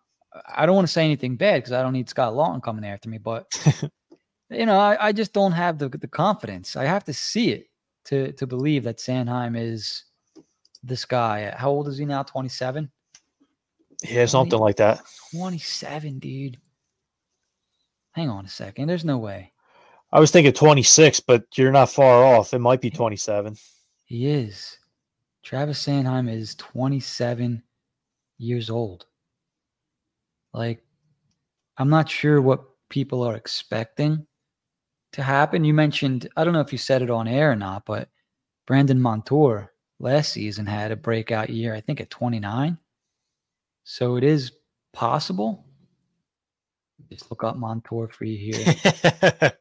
I don't want to say anything bad because I don't need Scott Laughton coming after me, but you know, I, I just don't have the the confidence. I have to see it to to believe that Sanheim is this guy. How old is he now? Twenty seven.
Yeah, something like that.
Twenty seven, dude. Hang on a second. There's no way.
I was thinking 26, but you're not far off. It might be 27.
He is. Travis Sanheim is 27 years old. Like, I'm not sure what people are expecting to happen. You mentioned, I don't know if you said it on air or not, but Brandon Montour last season had a breakout year, I think at 29. So it is possible. Just look up Montour for you here.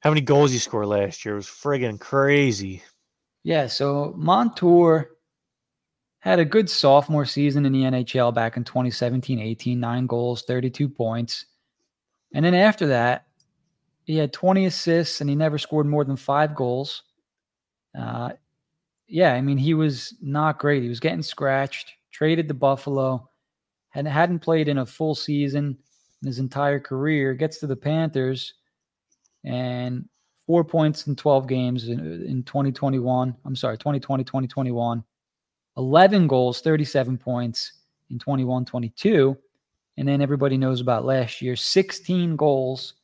How many goals he scored last year it was friggin' crazy.
Yeah, so Montour had a good sophomore season in the NHL back in 2017 18, nine goals, 32 points. And then after that, he had 20 assists and he never scored more than five goals. Uh, yeah, I mean, he was not great. He was getting scratched, traded to Buffalo, and hadn't played in a full season in his entire career. Gets to the Panthers and four points in 12 games in, in 2021. I'm sorry, 2020, 2021. 11 goals, 37 points in 21 22. And then everybody knows about last year 16 goals,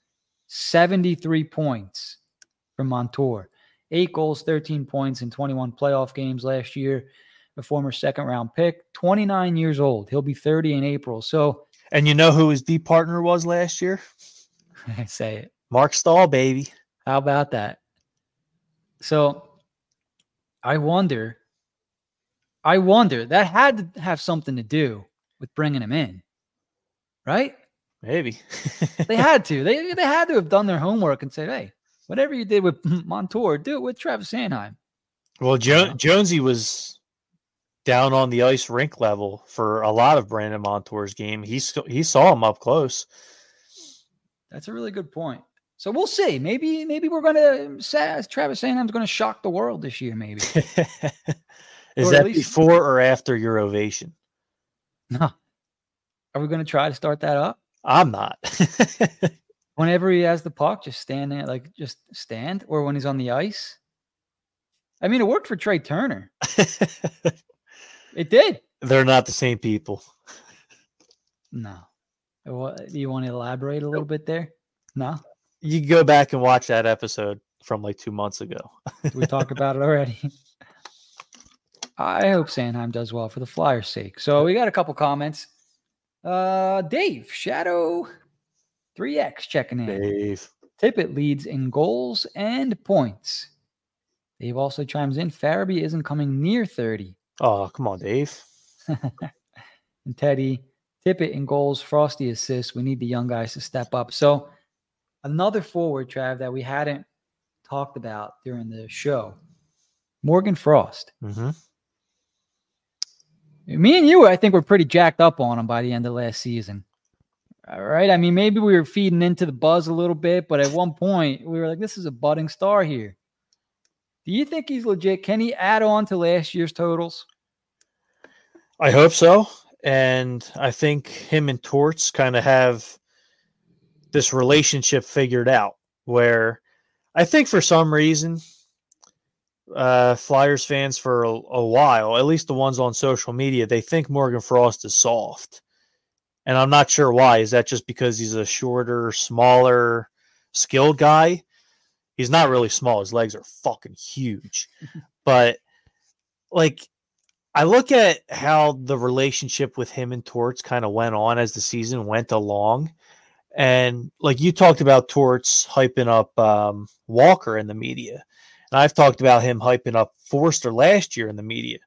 73 points from Montour. Eight goals, 13 points in 21 playoff games last year. A former second round pick, 29 years old. He'll be 30 in April. So,
and you know who his D partner was last year?
I say it.
Marc Staal, baby.
How about that? So I wonder, I wonder that had to have something to do with bringing him in, right?
Maybe
they had to. They they had to have done their homework and said, "Hey, whatever you did with Montour, do it with Travis Sanheim."
Well, jo- Jonesy was down on the ice rink level for a lot of Brandon Montour's game. He he saw him up close.
That's a really good point. So we'll see. Maybe maybe we're gonna say Travis Sanheim's gonna shock the world this year. Maybe
is that least, before or after your ovation?
No. Are we gonna try to start that up?
I'm not.
Whenever he has the puck, just stand there, like just stand, or when he's on the ice. I mean, it worked for Trey Turner. it did.
They're not the same people.
No. do you want to elaborate a little bit there? No
you go back and watch that episode from like two months ago.
we talked about it already. I hope Sanheim does well for the Flyers' sake. So we got a couple comments. Uh, Dave Shadow 3X checking in.
Dave
Tippett leads in goals and points. Dave also chimes in. Farabee isn't coming near 30.
Oh, come on, Dave.
and Teddy Tippett in goals, Frosty assists. We need the young guys to step up. So Another forward, Trav, that we hadn't talked about during the show Morgan Frost.
Mm-hmm.
Me and you, I think, were pretty jacked up on him by the end of last season. All right. I mean, maybe we were feeding into the buzz a little bit, but at one point we were like, this is a budding star here. Do you think he's legit? Can he add on to last year's totals?
I hope so. And I think him and Torts kind of have this relationship figured out where I think for some reason, uh, Flyers fans for a, a, while, at least the ones on social media, they think Morgan Frost is soft. And I'm not sure why. Is that just because he's a shorter, smaller, skilled guy? He's not really small. His legs are fucking huge. but like, I look at how the relationship with him and Torts kind of went on as the season went along. And like you talked about Torts hyping up um, Walker in the media. And I've talked about him hyping up Foerster last year in the media.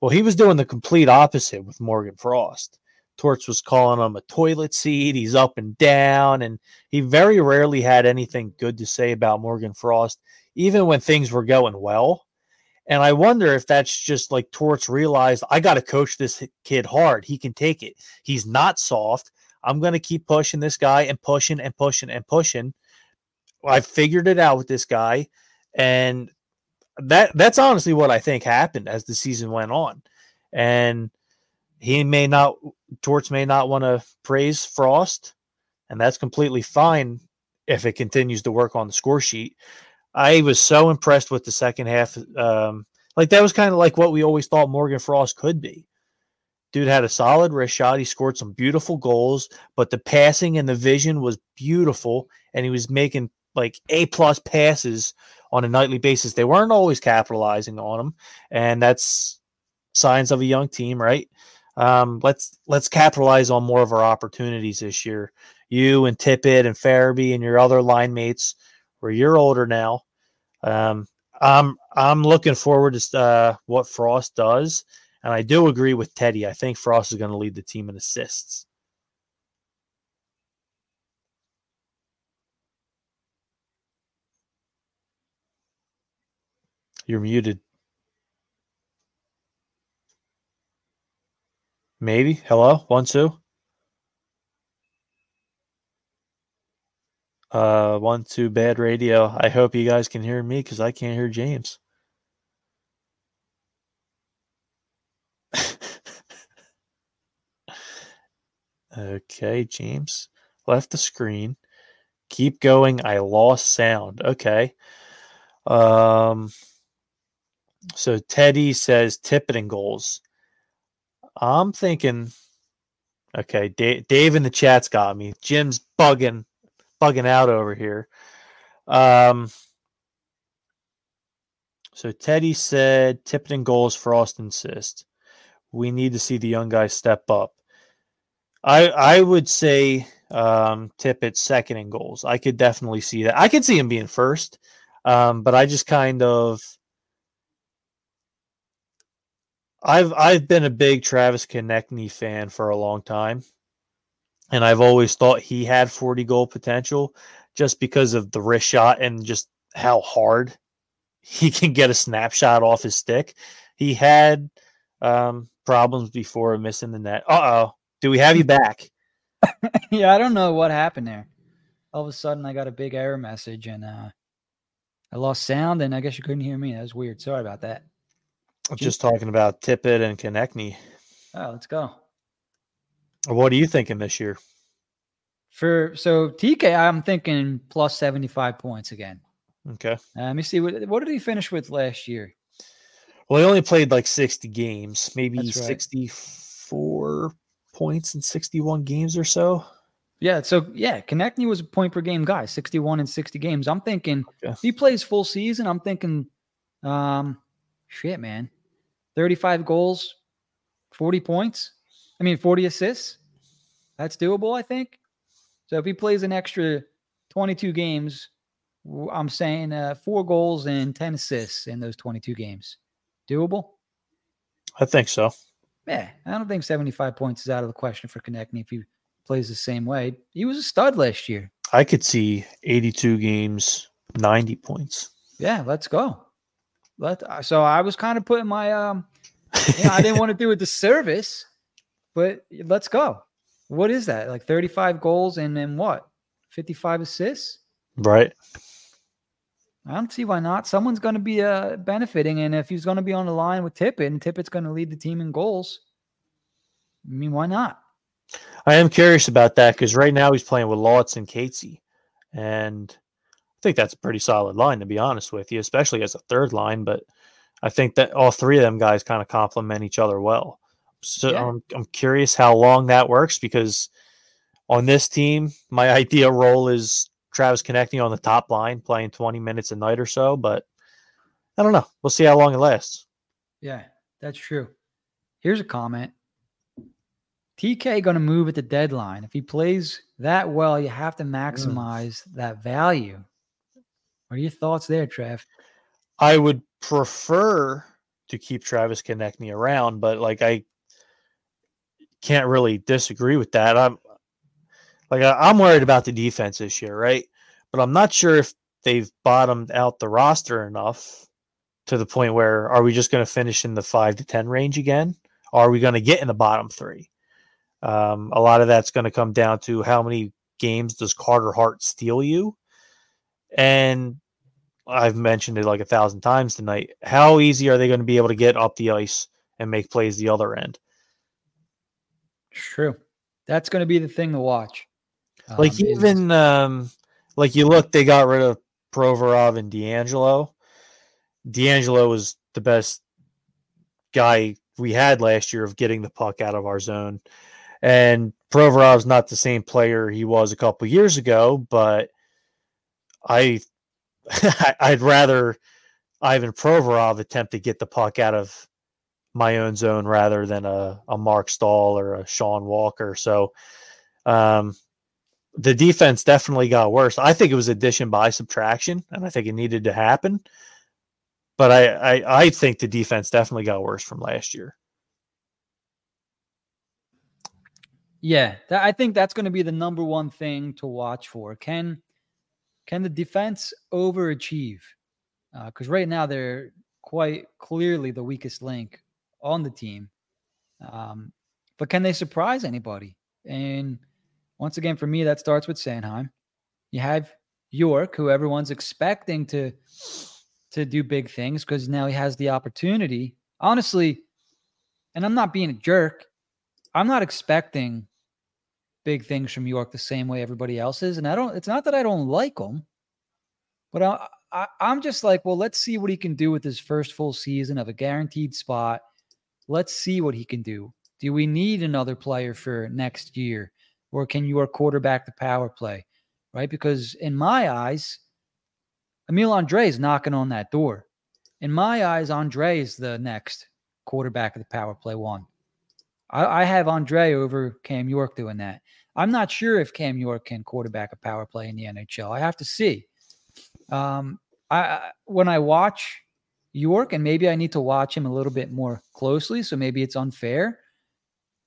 Well, he was doing the complete opposite with Morgan Frost. Torts was calling him a toilet seat. He's up and down. And he very rarely had anything good to say about Morgan Frost, even when things were going well. And I wonder if that's just like Torts realized I got to coach this kid hard. He can take it. He's not soft. I'm going to keep pushing this guy and pushing and pushing and pushing. I figured it out with this guy, and that that's honestly what I think happened as the season went on. And he may not, Torts may not want to praise Frost, and that's completely fine if it continues to work on the score sheet. I was so impressed with the second half. Um, like that was kind of like what we always thought Morgan Frost could be. Dude had a solid wrist shot. He scored some beautiful goals, but the passing and the vision was beautiful, and he was making like A plus passes on a nightly basis. They weren't always capitalizing on them, and that's signs of a young team, right? Um, let's let's capitalize on more of our opportunities this year. You and Tippett and Farabee and your other line mates, where you're older now. Um, I'm I'm looking forward to uh, what Frost does, and I do agree with Teddy. I think Frost is going to lead the team in assists. You're muted. Maybe. Hello? One, two. Uh, one, two, bad radio. I hope you guys can hear me because I can't hear James. okay, James left the screen. Keep going. I lost sound. Okay. Um, so Teddy says Tippett and goals. I'm thinking, okay, Dave, Dave in the chat's got me. Jim's bugging, bugging out over here. Um, so Teddy said Tippett and goals for Austin Sist. We need to see the young guys step up. I I would say um, Tippett second in goals. I could definitely see that. I could see him being first, um, but I just kind of I've I've been a big Travis Konecny fan for a long time, and I've always thought he had 40 goal potential just because of the wrist shot and just how hard he can get a snapshot off his stick. He had um, problems before missing the net. Uh oh, do we have you back?
yeah, I don't know what happened there. All of a sudden, I got a big error message and uh, I lost sound, and I guess you couldn't hear me. That was weird. Sorry about that.
I was just talking about Tippett and Konecny.
Oh, let's go.
What are you thinking this year?
For so TK, I'm thinking plus 75 points again.
Okay.
Uh, let me see what what did he finish with last year?
Well, he only played like 60 games, maybe
right.
64 points in 61 games or so.
Yeah, so yeah, Konecny was a point per game guy, 61 and 60 games. I'm thinking
Okay.
he plays full season, I'm thinking um shit, man. 35 goals, 40 points. I mean 40 assists. That's doable, I think. So if he plays an extra 22 games, I'm saying uh, four goals and 10 assists in those 22 games. Doable?
I think so.
Yeah, I don't think 75 points is out of the question for Konecny if he plays the same way. He was a stud last year.
I could see 82 games, 90 points.
Yeah, let's go. Let uh, so I was kind of putting my um you know, I didn't want to do a disservice, but let's go. What is that? Like 35 goals and then what? 55 assists?
right.
I don't see why not. Someone's going to be uh, benefiting, and if he's going to be on the line with Tippett, and Tippett's going to lead the team in goals, I mean, why not?
I am curious about that because right now he's playing with Lawtz and Catesy. And think that's a pretty solid line, to be honest with you, especially as a third line. But I think that all three of them guys kind of complement each other well. So
Yeah.
I'm, I'm curious how long that works because on this team, my ideal role is Travis Konecny on the top line, playing 20 minutes a night or so. But I don't know. We'll see how long it lasts.
Yeah, that's true. Here's a comment. TK going to move at the deadline. If he plays that well, you have to maximize that value. What are your thoughts there, Trev?
I would prefer to keep Travis Konecny around, but like I can't really disagree with that. I'm like I'm worried about the defense this year, right? But I'm not sure if they've bottomed out the roster enough to the point where are we just going to finish in the five to ten range again? Are we going to get in the bottom three? Um, a lot of that's going to come down to how many games does Carter Hart steal you, and I've mentioned it like a thousand times tonight. How easy are they going to be able to get up the ice and make plays the other end?
True. That's going to be the thing to watch.
Like
Um,
even um like you look, they got rid of Provorov and D'Angelo. D'Angelo was the best guy we had last year of getting the puck out of our zone. And Provorov's not the same player he was a couple years ago, but I I'd rather Ivan Provorov attempt to get the puck out of my own zone rather than a, a Marc Staal or a Sean Walker. So um the defense definitely got worse. I think it was addition by subtraction, and I think it needed to happen. But I, I, I think the defense definitely got worse from last year.
Yeah, I think that's going to be the number one thing to watch for. Can can the defense overachieve? Because right now they're quite clearly the weakest link on the team. Um, but can they surprise anybody? And once again, for me, that starts with Sanheim. You have York, who everyone's expecting to to do big things because now he has the opportunity. Honestly, and I'm not being a jerk. I'm not expecting big things from York the same way everybody else is, and I don't. It's not that I don't like him, but I, I I'm just like, well, let's see what he can do with his first full season of a guaranteed spot. Let's see what he can do. Do we need another player for next year, or can York quarterback the power play? Right, because in my eyes, Emil Andrae is knocking on that door. In my eyes, Andre is the next quarterback of the power play one. I, I have Andrae over Cam York doing that. I'm not sure if Cam York can quarterback a power play in the NHL. I have to see. Um, I, when I watch York, and maybe I need to watch him a little bit more closely, so maybe it's unfair.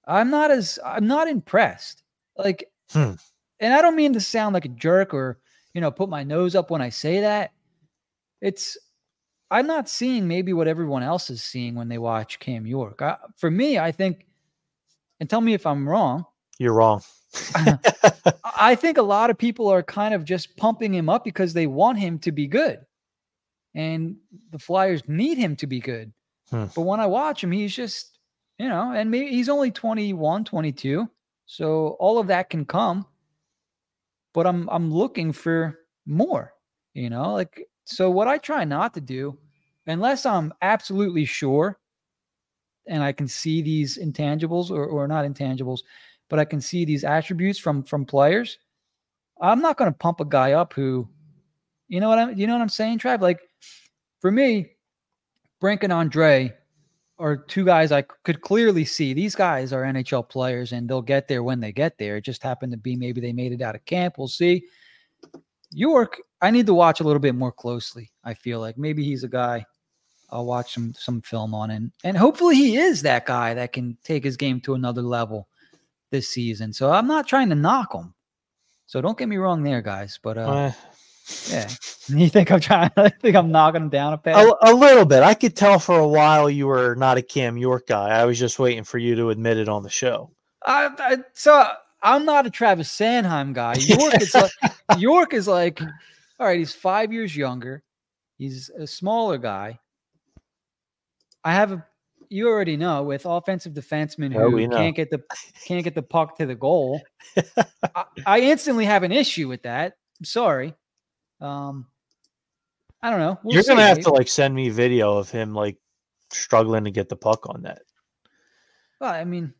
I'm not as I'm not impressed. Like,
Hmm.
and I don't mean to sound like a jerk or you know put my nose up when I say that. It's I'm not seeing maybe what everyone else is seeing when they watch Cam York. I, for me, I think, and tell me if I'm wrong.
You're wrong.
I- think a lot of people are kind of just pumping him up because they want him to be good. And the Flyers need him to be good.
Hmm.
But when I watch him, he's just, you know, and maybe he's only 21, 22. So all of that can come. But I'm I'm looking for more, you know, like so what I try not to do, unless I'm absolutely sure and I can see these intangibles or, or not intangibles, but I can see these attributes from from players. I'm not going to pump a guy up who, you know what I'm, you know what I'm saying, Trav. Like for me, Brink and Andrae are two guys I could clearly see. These guys are NHL players, and they'll get there when they get there. It just happened to be maybe they made it out of camp. We'll see. York, I need to watch a little bit more closely. I feel like maybe he's a guy I'll watch some some film on, and and hopefully he is that guy that can take his game to another level this season. So I'm not trying to knock him. So don't get me wrong there, guys. But uh,
Uh,
yeah, you think I'm trying? I think I'm knocking him down a peg.
a, a little bit. I could tell for a while you were not a Cam York guy. I was just waiting for you to admit it on the show.
I, I, so I'm not a Travis Sanheim guy. York is like York is like, all right, he's five years younger. He's a smaller guy. I have a you already know with offensive defensemen
Oh,
who can't get the can't get the puck to the goal. I, I instantly have an issue with that. I'm sorry. Um I don't know. We'll
You're gonna have to like send me video of him like struggling to get the puck on that.
Well, I mean,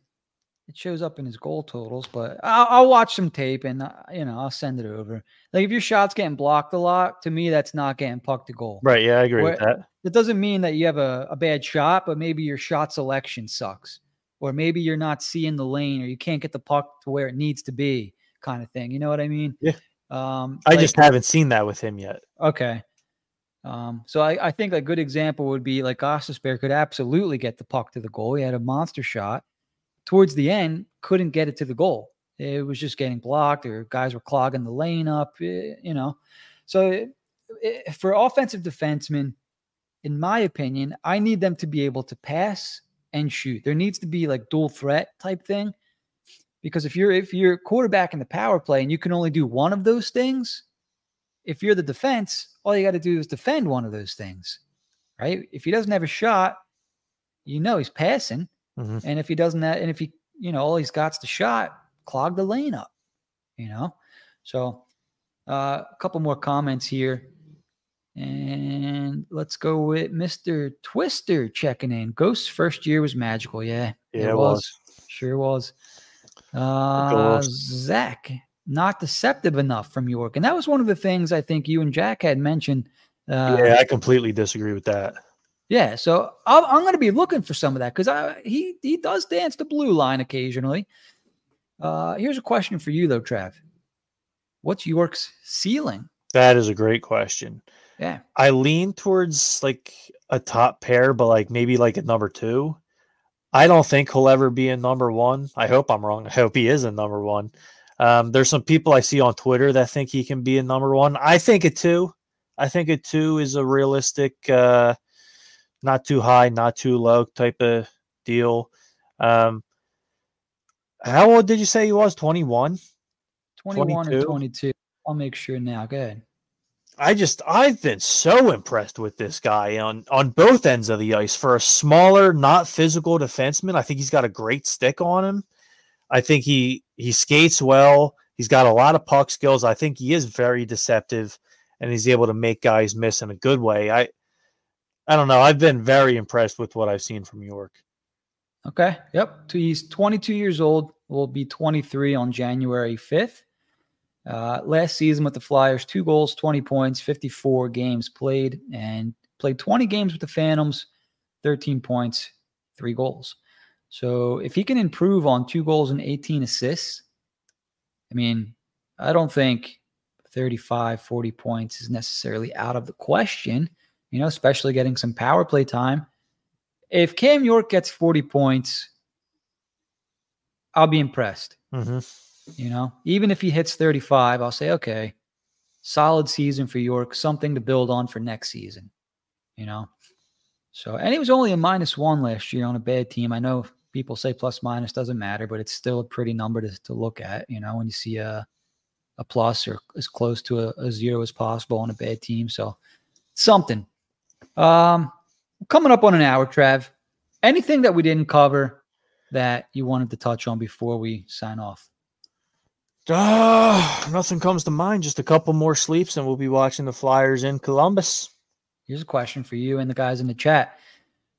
it shows up in his goal totals, but I'll, I'll watch some tape and uh, you know I'll send it over. Like if your shot's getting blocked a lot, to me that's not getting puck to goal.
Right? Yeah, I agree with that.
It doesn't mean that you have a, a bad shot, but maybe your shot selection sucks, or maybe you're not seeing the lane, or you can't get the puck to where it needs to be, kind of thing. You know what I mean?
Yeah.
Um,
I
like-
just haven't seen that with him yet.
Okay. Um, so I, I think a good example would be like Bear could absolutely get the puck to the goal. He had a monster shot. Towards the end, couldn't get it to the goal. It was just getting blocked, or guys were clogging the lane up. eh, You know, so it- it- for offensive defensemen, in my opinion, I need them to be able to pass and shoot. There needs to be like dual threat type thing. Because if you're if you're quarterback in the power play and you can only do one of those things, if you're the defense, all you got to do is defend one of those things, right? If he doesn't have a shot, you know he's passing,
Mhm.
and if he doesn't, have, and if he you know, all he's got's the shot, clog the lane up, you know? So uh, a couple more comments here. And let's go with Mr. Twister checking in. Ghost's first year was magical. Yeah.
Yeah, it was.
Sure was. Uh, Zach, not deceptive enough from York. And that was one of the things I think you and Jack had mentioned. Uh,
yeah, I completely disagree with that.
Yeah, so I'm, I'm going to be looking for some of that because he he does dance the blue line occasionally. Uh, here's a question for you though, Trav. What's York's ceiling?
That is a great question.
Yeah,
I lean towards like a top pair, but like maybe like a number two. I don't think he'll ever be in number one. I hope I'm wrong. I hope he is in number one. Um, there's some people I see on Twitter that think he can be in number one. I think a two. I think a two is a realistic, uh, not too high, not too low type of deal. Um, how old did you say he was? 21?
21 22? or 22. I'll make sure now. Go ahead.
I just I've been so impressed with this guy on on both ends of the ice for a smaller, not physical defenseman. I think he's got a great stick on him. I think he he skates well. He's got a lot of puck skills. I think he is very deceptive and he's able to make guys miss in a good way. I I don't know. I've been very impressed with what I've seen from York.
Okay. Yep. He's 22 years old. Will be 23 on January 5th. Uh, last season with the Flyers, two goals, 20 points, 54 games played, and played 20 games with the Phantoms, 13 points, three goals. So if he can improve on two goals and 18 assists, I mean, I don't think 35, 40 points is necessarily out of the question, you know, especially getting some power play time. If Cam York gets 40 points, I'll be impressed.
Mm-hmm.
You know, even if he hits 35, I'll say, okay, solid season for York, something to build on for next season. You know, so and he was only a minus one last year on a bad team. I know people say plus minus doesn't matter, but it's still a pretty number to, to look at. You know, when you see a a plus or as close to a, a zero as possible on a bad team, so something. Um, coming up on an hour, Trav. Anything that we didn't cover that you wanted to touch on before we sign off?
Uh, nothing comes to mind. Just a couple more sleeps, and we'll be watching the Flyers in Columbus.
Here's a question for you and the guys in the chat: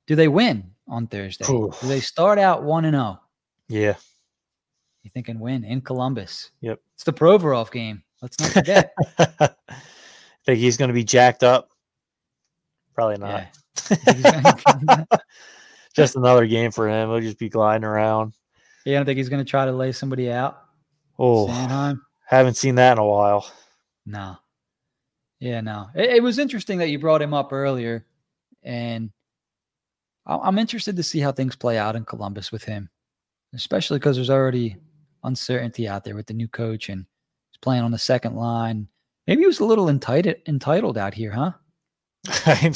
Do they win on Thursday? Do they start out one and zero?
Oh? Yeah.
You thinking win in Columbus?
Yep.
It's the Provorov game. Let's not forget.
Think he's going to be jacked up? Probably not.
Yeah.
just another game for him. He'll just be gliding around.
You don't think he's going to try to lay somebody out?
Oh,
Sanheim?
haven't seen that in a while.
No. Yeah, no. It, it, was interesting that you brought him up earlier, and I'm interested to see how things play out in Columbus with him, especially because there's already uncertainty out there with the new coach, and he's playing on the second line. Maybe he was a little entitled entitled out here, huh?
I,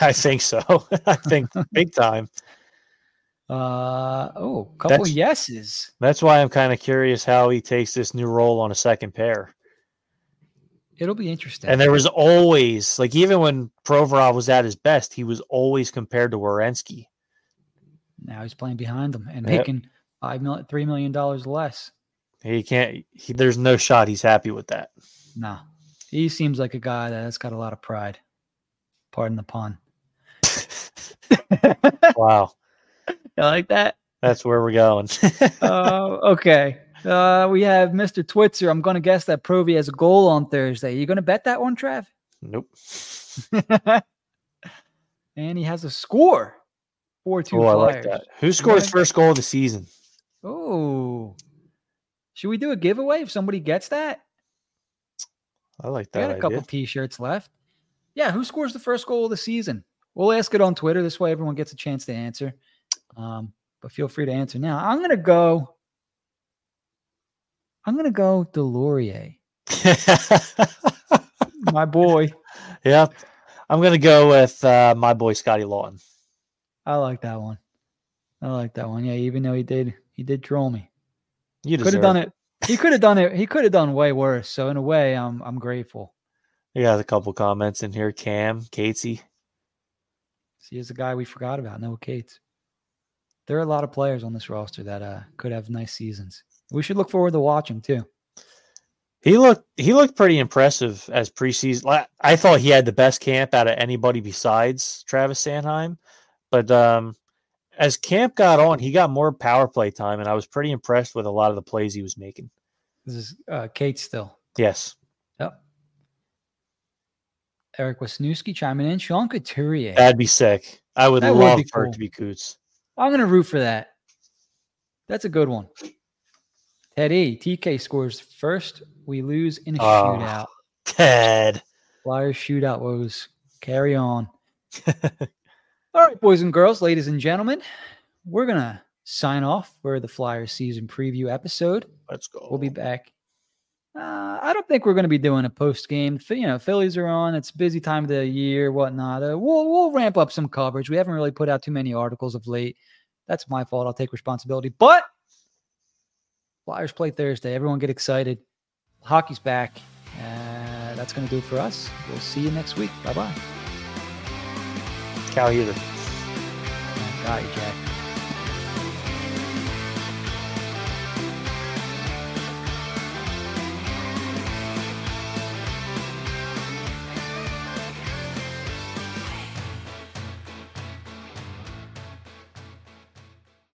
I think so. I think big time.
Uh oh, couple that's, yeses.
That's why I'm kind of curious how he takes this new role on a second pair.
It'll be interesting.
And there was always like even when Provorov was at his best, he was always compared to Werenski.
Now he's playing behind him and yep. making five million, three million dollars less.
He can't. He, there's no shot he's happy with that.
No, he seems like a guy that's got a lot of pride. Pardon the pun.
wow.
You like that?
That's where we're going.
uh, okay. Uh, we have Mr. Twitzer. I'm going to guess that Provy has a goal on Thursday. You going to bet that one, Trav?
Nope.
and he has a score. 4 2 oh, I like that.
Who scores first goal of the season?
Oh. Should we do a giveaway if somebody gets that?
I like that. We got
a couple t shirts left. Yeah. Who scores the first goal of the season? We'll ask it on Twitter. This way everyone gets a chance to answer. Um, but feel free to answer now. I'm gonna go. I'm gonna go Deslauriers. my boy.
Yeah. I'm gonna go with uh, my boy Scotty Laughton.
I like that one. I like that one. Yeah, even though he did he did troll me.
You
could have done it. He could have done it. He could have done way worse. So in a way, I'm I'm grateful.
He got a couple comments in here. Cam, Catesy.
See, he's a guy we forgot about. No Cates. there are a lot of players on this roster that uh, could have nice seasons. We should look forward to watching too.
He looked he looked pretty impressive as preseason. I thought he had the best camp out of anybody besides Travis Sanheim, but um, as camp got on, he got more power play time, and I was pretty impressed with a lot of the plays he was making.
This is uh, Kate still.
Yes.
Eric Wisniewski chiming in. Sean Couturier.
That'd be sick. I would
That would
love
be
for
cool.
it to be Coots.
I'm gonna root for that. That's a good one. Teddy TK scores first. We lose in a
Oh.
shootout.
Ted.
Flyers shootout woes. Carry on. All right, boys and girls, ladies and gentlemen, we're gonna sign off for the Flyers season preview episode.
Let's go.
We'll be back. Uh, I don't think we're going to be doing a post game. You know, Phillies are on. It's busy time of the year, whatnot. Uh, we'll we'll ramp up some coverage. We haven't really put out too many articles of late. That's my fault. I'll take responsibility. But Flyers play Thursday. Everyone get excited. Hockey's back. Uh, that's going to do it for us. We'll see you next week. Bye bye.
Cal Heater.
Got you, Jack.